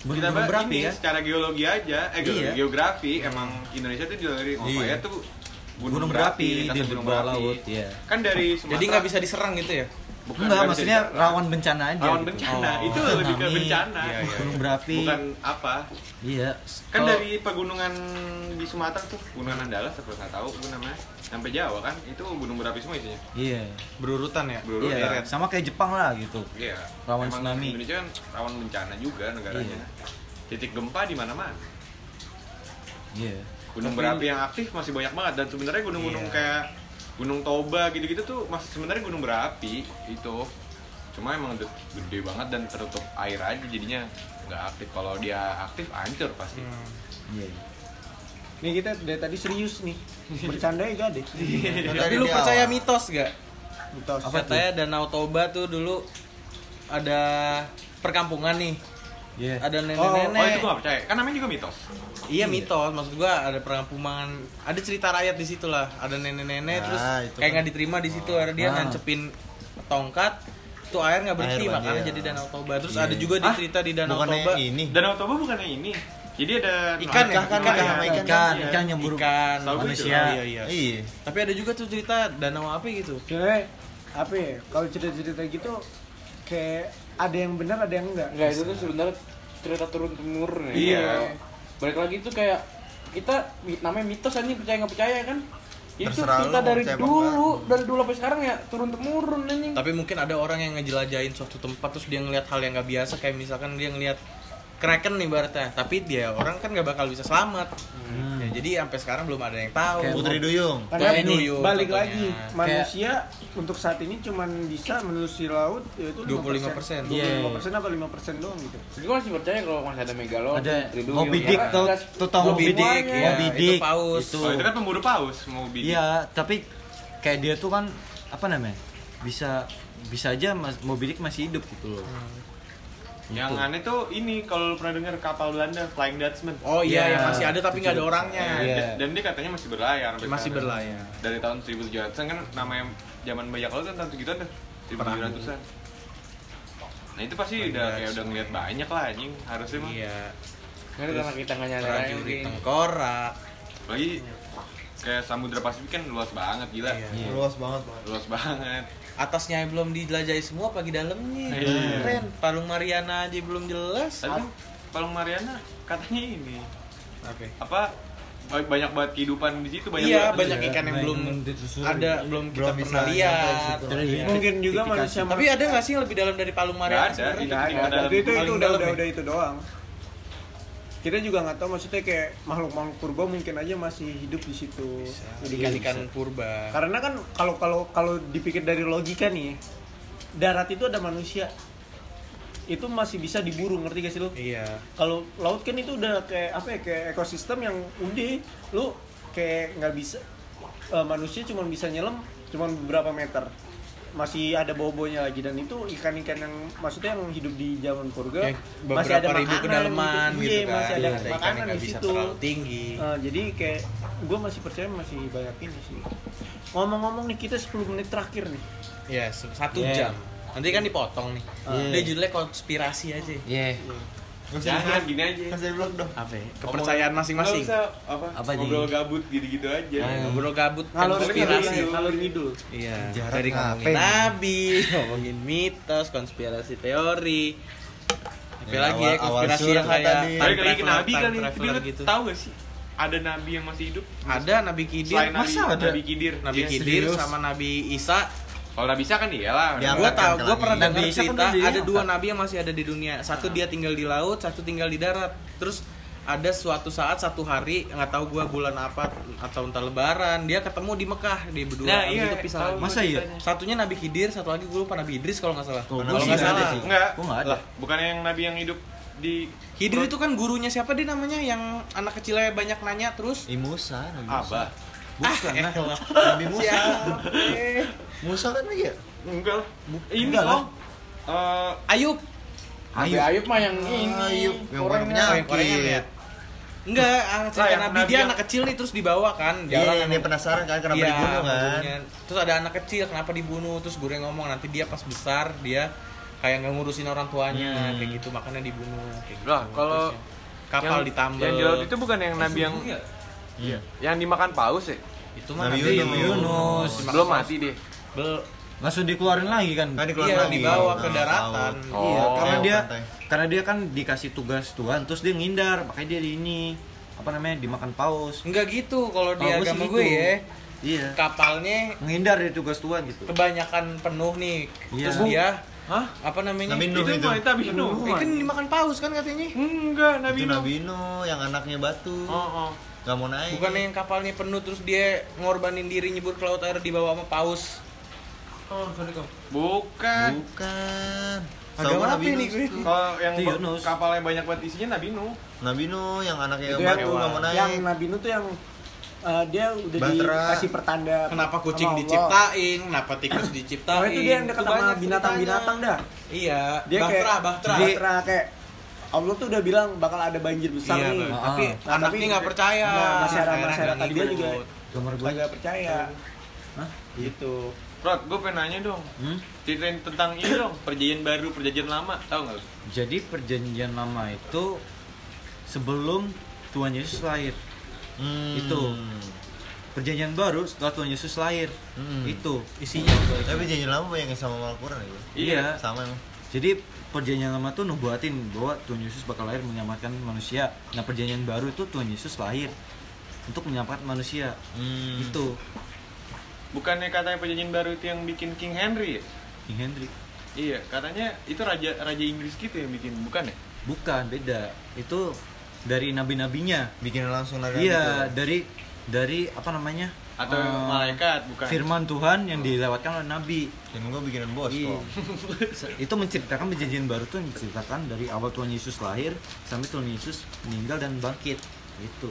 Gunung berapi ini ya. secara geologi aja, eh Iya. geografi emang Indonesia tuh Ring of Iya. Tuh gunung berapi di lintasan di bawah laut ya Kan dari Sumatera. jadi nggak bisa diserang gitu ya bukan, enggak maksudnya diserang. rawan bencana aja Rawan gitu. bencana, Oh. itu lebih ke bencana. Iya, iya. gunung berapi Bukan apa? iya Kan Kalau- dari pegunungan di Sumatera tuh, Gunungan Andalas apa nggak tahu gue namanya. Sampai Jawa kan, itu gunung berapi semua isinya. iya berurutan ya Berurutan. iya sama kayak Jepang lah gitu Iya. Rawan Emang tsunami. Indonesia kan rawan bencana juga negaranya. Iya. Titik gempa di mana-mana. Iya. gunung berapi yang aktif masih banyak banget dan sebenarnya gunung-gunung Iya. kayak Gunung Toba gitu-gitu tuh masih sebenarnya gunung berapi itu cuma emang de- gede banget dan tertutup air aja jadinya nggak aktif kalau dia aktif hancur pasti Iya. Nih kita dari tadi serius nih. Bercanda ya gak deh. Tapi lu percaya mitos gak? Mitos. Katanya Danau Toba tuh dulu ada perkampungan nih. Iya. Ada oh, nenek-nenek. oh itu gua nggak percaya kan namanya juga mitos Iya mitos, maksud gua ada perkampungan, ada cerita rakyat di situ lah, ada nenek-nenek Ah, terus itu kayak kan. nggak diterima di situ, ada dia Ah. nancepin tongkat, tuh air nggak berhenti Air makanya jadi Danau Toba. Terus Iya. ada juga di cerita di Danau Bukannya Toba ini. Danau Toba bukannya ini jadi ada Ikan ya? kan Ikan ikan, ikan, ikan, Iya. ikan yang buru ikan, manusia. juga. Iya, iya. Iya. Tapi ada juga tuh cerita danau apa gitu. Sebenarnya apa ya? Kalau cerita-cerita gitu kayak ada yang benar ada yang enggak. Enggak itu tuh sebenarnya cerita turun temurun ya. Iya. Balik lagi tuh kayak kita namanya mitos anjing percaya nggak percaya kan? Itu Terserah mau dari dulu, dari dulu sampai sekarang ya turun temurun anjing. Tapi mungkin ada orang yang ngejelajahin suatu tempat terus dia ngelihat hal yang nggak biasa kayak misalkan dia ngelihat kraken nih baratnya, tapi dia orang kan nggak bakal bisa selamat. Ya, jadi sampai sekarang belum ada yang tahu. Kayak Putri Duyung. Kayak ini duyung balik contohnya. lagi manusia untuk saat ini cuman bisa menelusuri laut yaitu 25%. 25% apa 5% doang gitu. Jadi gua masih percaya kalau masih ada megalodon, Ada Triduyung. Moby Dick nggak- tuh tau Moby Dick. Iya, Moby itu Dick paus. itu. oh, itu kan pemburu paus mau bidik Iya, tapi kayak dia tuh kan apa namanya? Bisa bisa aja Mas Moby Dick masih hidup gitu loh. Yang aneh tuh ini kalau lu pernah dengar kapal Belanda Flying Dutchman Oh iya, Iya. yang masih ada tapi nggak ada orangnya. Iya. Dan- dan dia katanya masih berlayar Masih berlayar. dari tahun 1700-an kan namanya zaman bajak laut kan tahun segituan dah 1700-an nah itu pasti udah kayak udah ngeliat banyak lah anjing harusnya mah Iya. Nggak ada karena kita nggak nyadar mungkin. tengkorak. lagi kayak samudra Pasifik kan luas banget gila Iya. Luas banget. luas banget Atasnya belum dijelajahi semua pagi dalamnya. Iya. Keren. Palung Mariana aja belum jelas. tapi Palung Mariana katanya ini Oke. apa ba- banyak banget kehidupan di situ banyak Iya, banget banyak ikan yang belum ada, belum kita pernah lihat. Iya. Mungkin juga manusia Tapi ada nggak sih yang lebih dalam dari Palung Mariana? ada, itu Itu itu, itu udah dalam udah ya? udah itu doang. Kita juga nggak tahu maksudnya kayak makhluk-makhluk purba mungkin aja masih hidup di situ. Ikan-ikan purba. Karena kan kalau kalau kalau dipikir dari logika nih, darat itu ada manusia. Itu masih bisa diburu, ngerti gak sih lu? Iya. Kalau laut kan itu udah kayak apa ya? Kayak ekosistem yang udah lu kayak nggak bisa eh, manusia cuma bisa nyelam cuma beberapa meter. Masih ada bau-baunya lagi dan itu ikan-ikan yang maksudnya yang hidup di zaman purga Yang masih ada ribu makanan kedalaman gitu, gitu Iya, kan. masih ada ikan makanan yang nggak di bisa situ. terlalu tinggi. Eh, jadi kayak gue masih percaya masih banyak ini sih. Ngomong-ngomong nih kita 10 menit terakhir nih. Iya, se- satu Iya. jam. Nanti kan dipotong nih. Iya. Dia judulnya konspirasi aja. Iya. Jangan gini aja Kan saya bilang dong. Apa? ya? Kepercayaan masing-masing. Usah apa, Apa, ngobrol gabut gitu-gitu aja Ngobrol gabut konspirasi. ngalur ngidul. Iya, dari ngomongin nabi, ngomongin mitos, konspirasi teori. Apa Ya, lagi ya awal- konspirasi yang kayak balik lagi ke nabi kali tapi lu gitu. tahu gak sih ada nabi yang masih hidup Ada Nabi nabi, masa ada? nabi kidir Nabi Iya, serius. sama Nabi Isa. Kalau nabi bisa kan iyalah tahu, ke gua langit. pernah Nabi dengar Isa kan cerita diangkat. ada dua nabi yang masih ada di dunia. Satu dia tinggal di laut, satu tinggal di darat. Terus ada suatu saat satu hari nggak tahu gua bulan apa atau entah lebaran dia ketemu di Mekah dia berdua nah iya itu pisah lagi. Masa iya? satunya Nabi Khidir satu lagi gue lupa Nabi Idris kalau nggak salah Tuh, kalau nggak salah sih. enggak Gua nggak ada. lah bukannya yang nabi yang hidup di Khidir itu kan gurunya siapa dia namanya yang anak kecilnya banyak nanya terus Ih, Musa, Nabi Musa. abah Bukan Ah, lah. Nabi Musa. Musa kan iya. enggak lah ini enggak lah. Eh, Ayub Nabi Ayub mah yang ini. Ayub yang yang korengan ya? Enggak, ah, cerita yang Nabi Nabi dia yang- anak kecil nih terus dibawa kan Iya, jalan yang dia penasaran kan kenapa Iya, dibunuh kan. gurunya. Terus ada anak kecil kenapa dibunuh terus gurunya ngomong nanti dia pas besar dia kayak nggak ngurusin orang tuanya Hmm. kayak gitu makanya dibunuh kayak gitu. Lah, kalau Terus ya, kapal yang- ditambal yang di laut itu bukan yang nabi yang Iya. yang dimakan paus ya itu mah Nabi Nabi Yunus. Yunus belum mati deh Bel- Langsung dikeluarin lagi kan? Iya, Kan dikeluarin lagi. dibawa ke Nah, daratan. Oh. Iya, karena Kayak dia pantai. karena dia kan dikasih tugas Tuhan terus dia ngindar, makanya dia di ini apa namanya dimakan paus. Enggak gitu kalau di agama gitu. gue ya Iya. kapalnya Menghindar dari tugas Tuhan gitu. kebanyakan penuh nih Iya. terus dia Hah? apa namanya Nabi Nuh itu itu. itu Nabi Nuh kan dimakan paus kan katanya enggak Nabi Itu Nuh Nabi Nuh yang anaknya batu. oh, oh. Nggak mau naik Bukannya yang kapalnya penuh terus dia ngorbanin diri nyebur ke laut air di bawah sama paus. Oh, sorry kok. Bukan. bukan Agama Sama apa Nabi ini Nuh. gue? Kalau yang Yunus. kapalnya banyak banget isinya Nabi Nuh. Nabi Nuh yang anaknya Itu yang batu nggak mau naik yang Nabi Nuh tuh yang eh, dia udah Bahtera. dikasih pertanda Kenapa kucing diciptain? Kenapa tikus diciptain? Oh, itu dia yang dekat sama binatang-binatang dah. Iya, Dia bahtera, kayak bahtera. Bahtera kayak Allah tuh udah bilang bakal ada banjir besar Iya, nih. Bang. tapi Nah, anaknya nggak percaya. Nah, masyarakat masyarakat nggak dia juga ngikut. Gambar gua. agak percaya. Hah? Gitu. Rod, gue pengen nanya dong. Hmm? Ceritain tentang ini dong, perjanjian baru, perjanjian lama, tahu nggak? Jadi perjanjian lama itu sebelum Tuhan Yesus lahir. Hmm. Itu. Perjanjian baru setelah Tuhan Yesus lahir. Hmm. Itu isinya. tapi janji lama banyak yang sama Al-Quran ya Iya. sama emang Jadi perjanjian lama tuh nubuatin bahwa Tuhan Yesus bakal lahir menyelamatkan manusia. Nah perjanjian baru itu Tuhan Yesus lahir untuk menyelamatkan manusia. Hmm. Itu Bukannya katanya perjanjian baru itu yang bikin King Henry ya? King Henry. Iya, katanya itu raja raja Inggris gitu yang bikin, bukan ya? Bukan beda. Itu dari nabi-nabinya. bikin langsung naga Iya gitu. dari dari apa namanya? Atau Eh, malaikat, bukan? Firman Tuhan yang dilewatkan oleh nabi. dan gua bikinan bos Iya. kok itu menceritakan perjanjian baru tuh yang diceritakan dari awal Tuhan Yesus lahir sampai Tuhan Yesus meninggal dan bangkit itu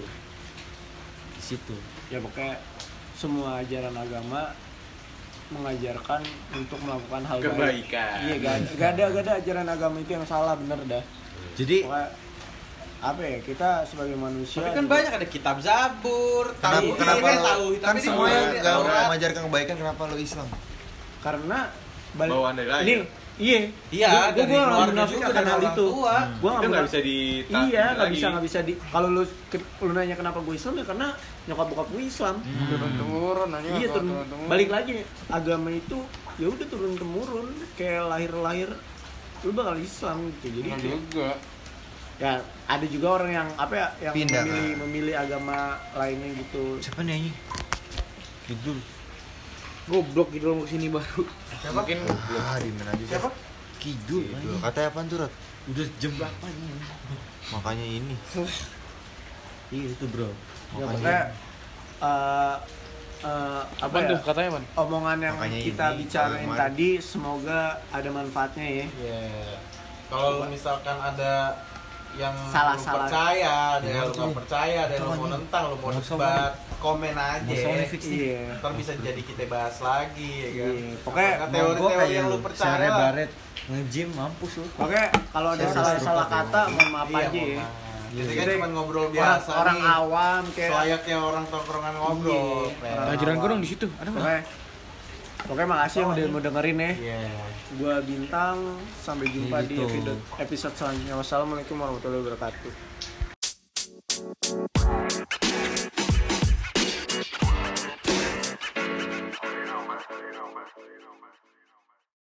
di situ Ya pokoknya semua ajaran agama mengajarkan untuk melakukan hal baik. Kebaikan. Iya, gak, ada- gak ada gak ada ajaran agama itu yang salah bener dah. jadi Pokoknya apa ya kita sebagai manusia Tapi kan juga- banyak ada kitab Zabur, kenapa tahu kenapa ini, lo- tahu kan tapi semuanya dia nggak mengajarkan kebaikan kenapa lo Islam? Karena balik Bawaan dari lahir. ini iya. Iya, Gua- gua- dari gua nggak keluarga munafik juga, akan hal orang itu. tua. gua itu nggak bisa di iya nggak bisa nggak bisa di kalau lu lu nanya kenapa gue Islam ya karena nyokap bokap gue Islam. Turun temurun aja iya turun balik lagi agama itu ya udah turun temurun kayak lahir lahir lu bakal Islam gitu. Jadi juga ya ada juga orang yang apa ya yang Pindah, memilih kan? memilih agama lainnya gitu. Siapa nih anjing? Kidul. Goblok gitu mau ke sini baru. Mungkin ah di mana aja siapa? Kidul anjing. katanya apaan tuh udah jam berapa nih makanya ini. Iya itu bro. Ya Makanya- eh, eh, apa Apaan ya tuh katanya man omongan yang Makanya kita ini, bicarain tadi semoga ada manfaatnya ya. Iya. Kalau misalkan ada yang Salah- lu salah. percaya, ada yang lu nggak percaya, ada yang lu mau nentang, lu mau debat, komen aja. Nih. iya Ntar bisa jadi kita bahas lagi ya kan. Iya, pokoknya teori-teori yang lu percaya lah. baret nge-gym mampus lu Oke, kalau ada salah-salah kata, mohon maaf Iya, aja ya. kan Jadi, cuma ngobrol biasa orang nih. awam kayak Selayaknya orang tongkrongan ngobrol. Iya. Nah, ajaran gue dong di situ ada Oke. Oke, makasih yang udah mau dengerin ya gua bintang. Sampai jumpa gitu. di episode episode selanjutnya. Wassalamualaikum warahmatullahi wabarakatuh.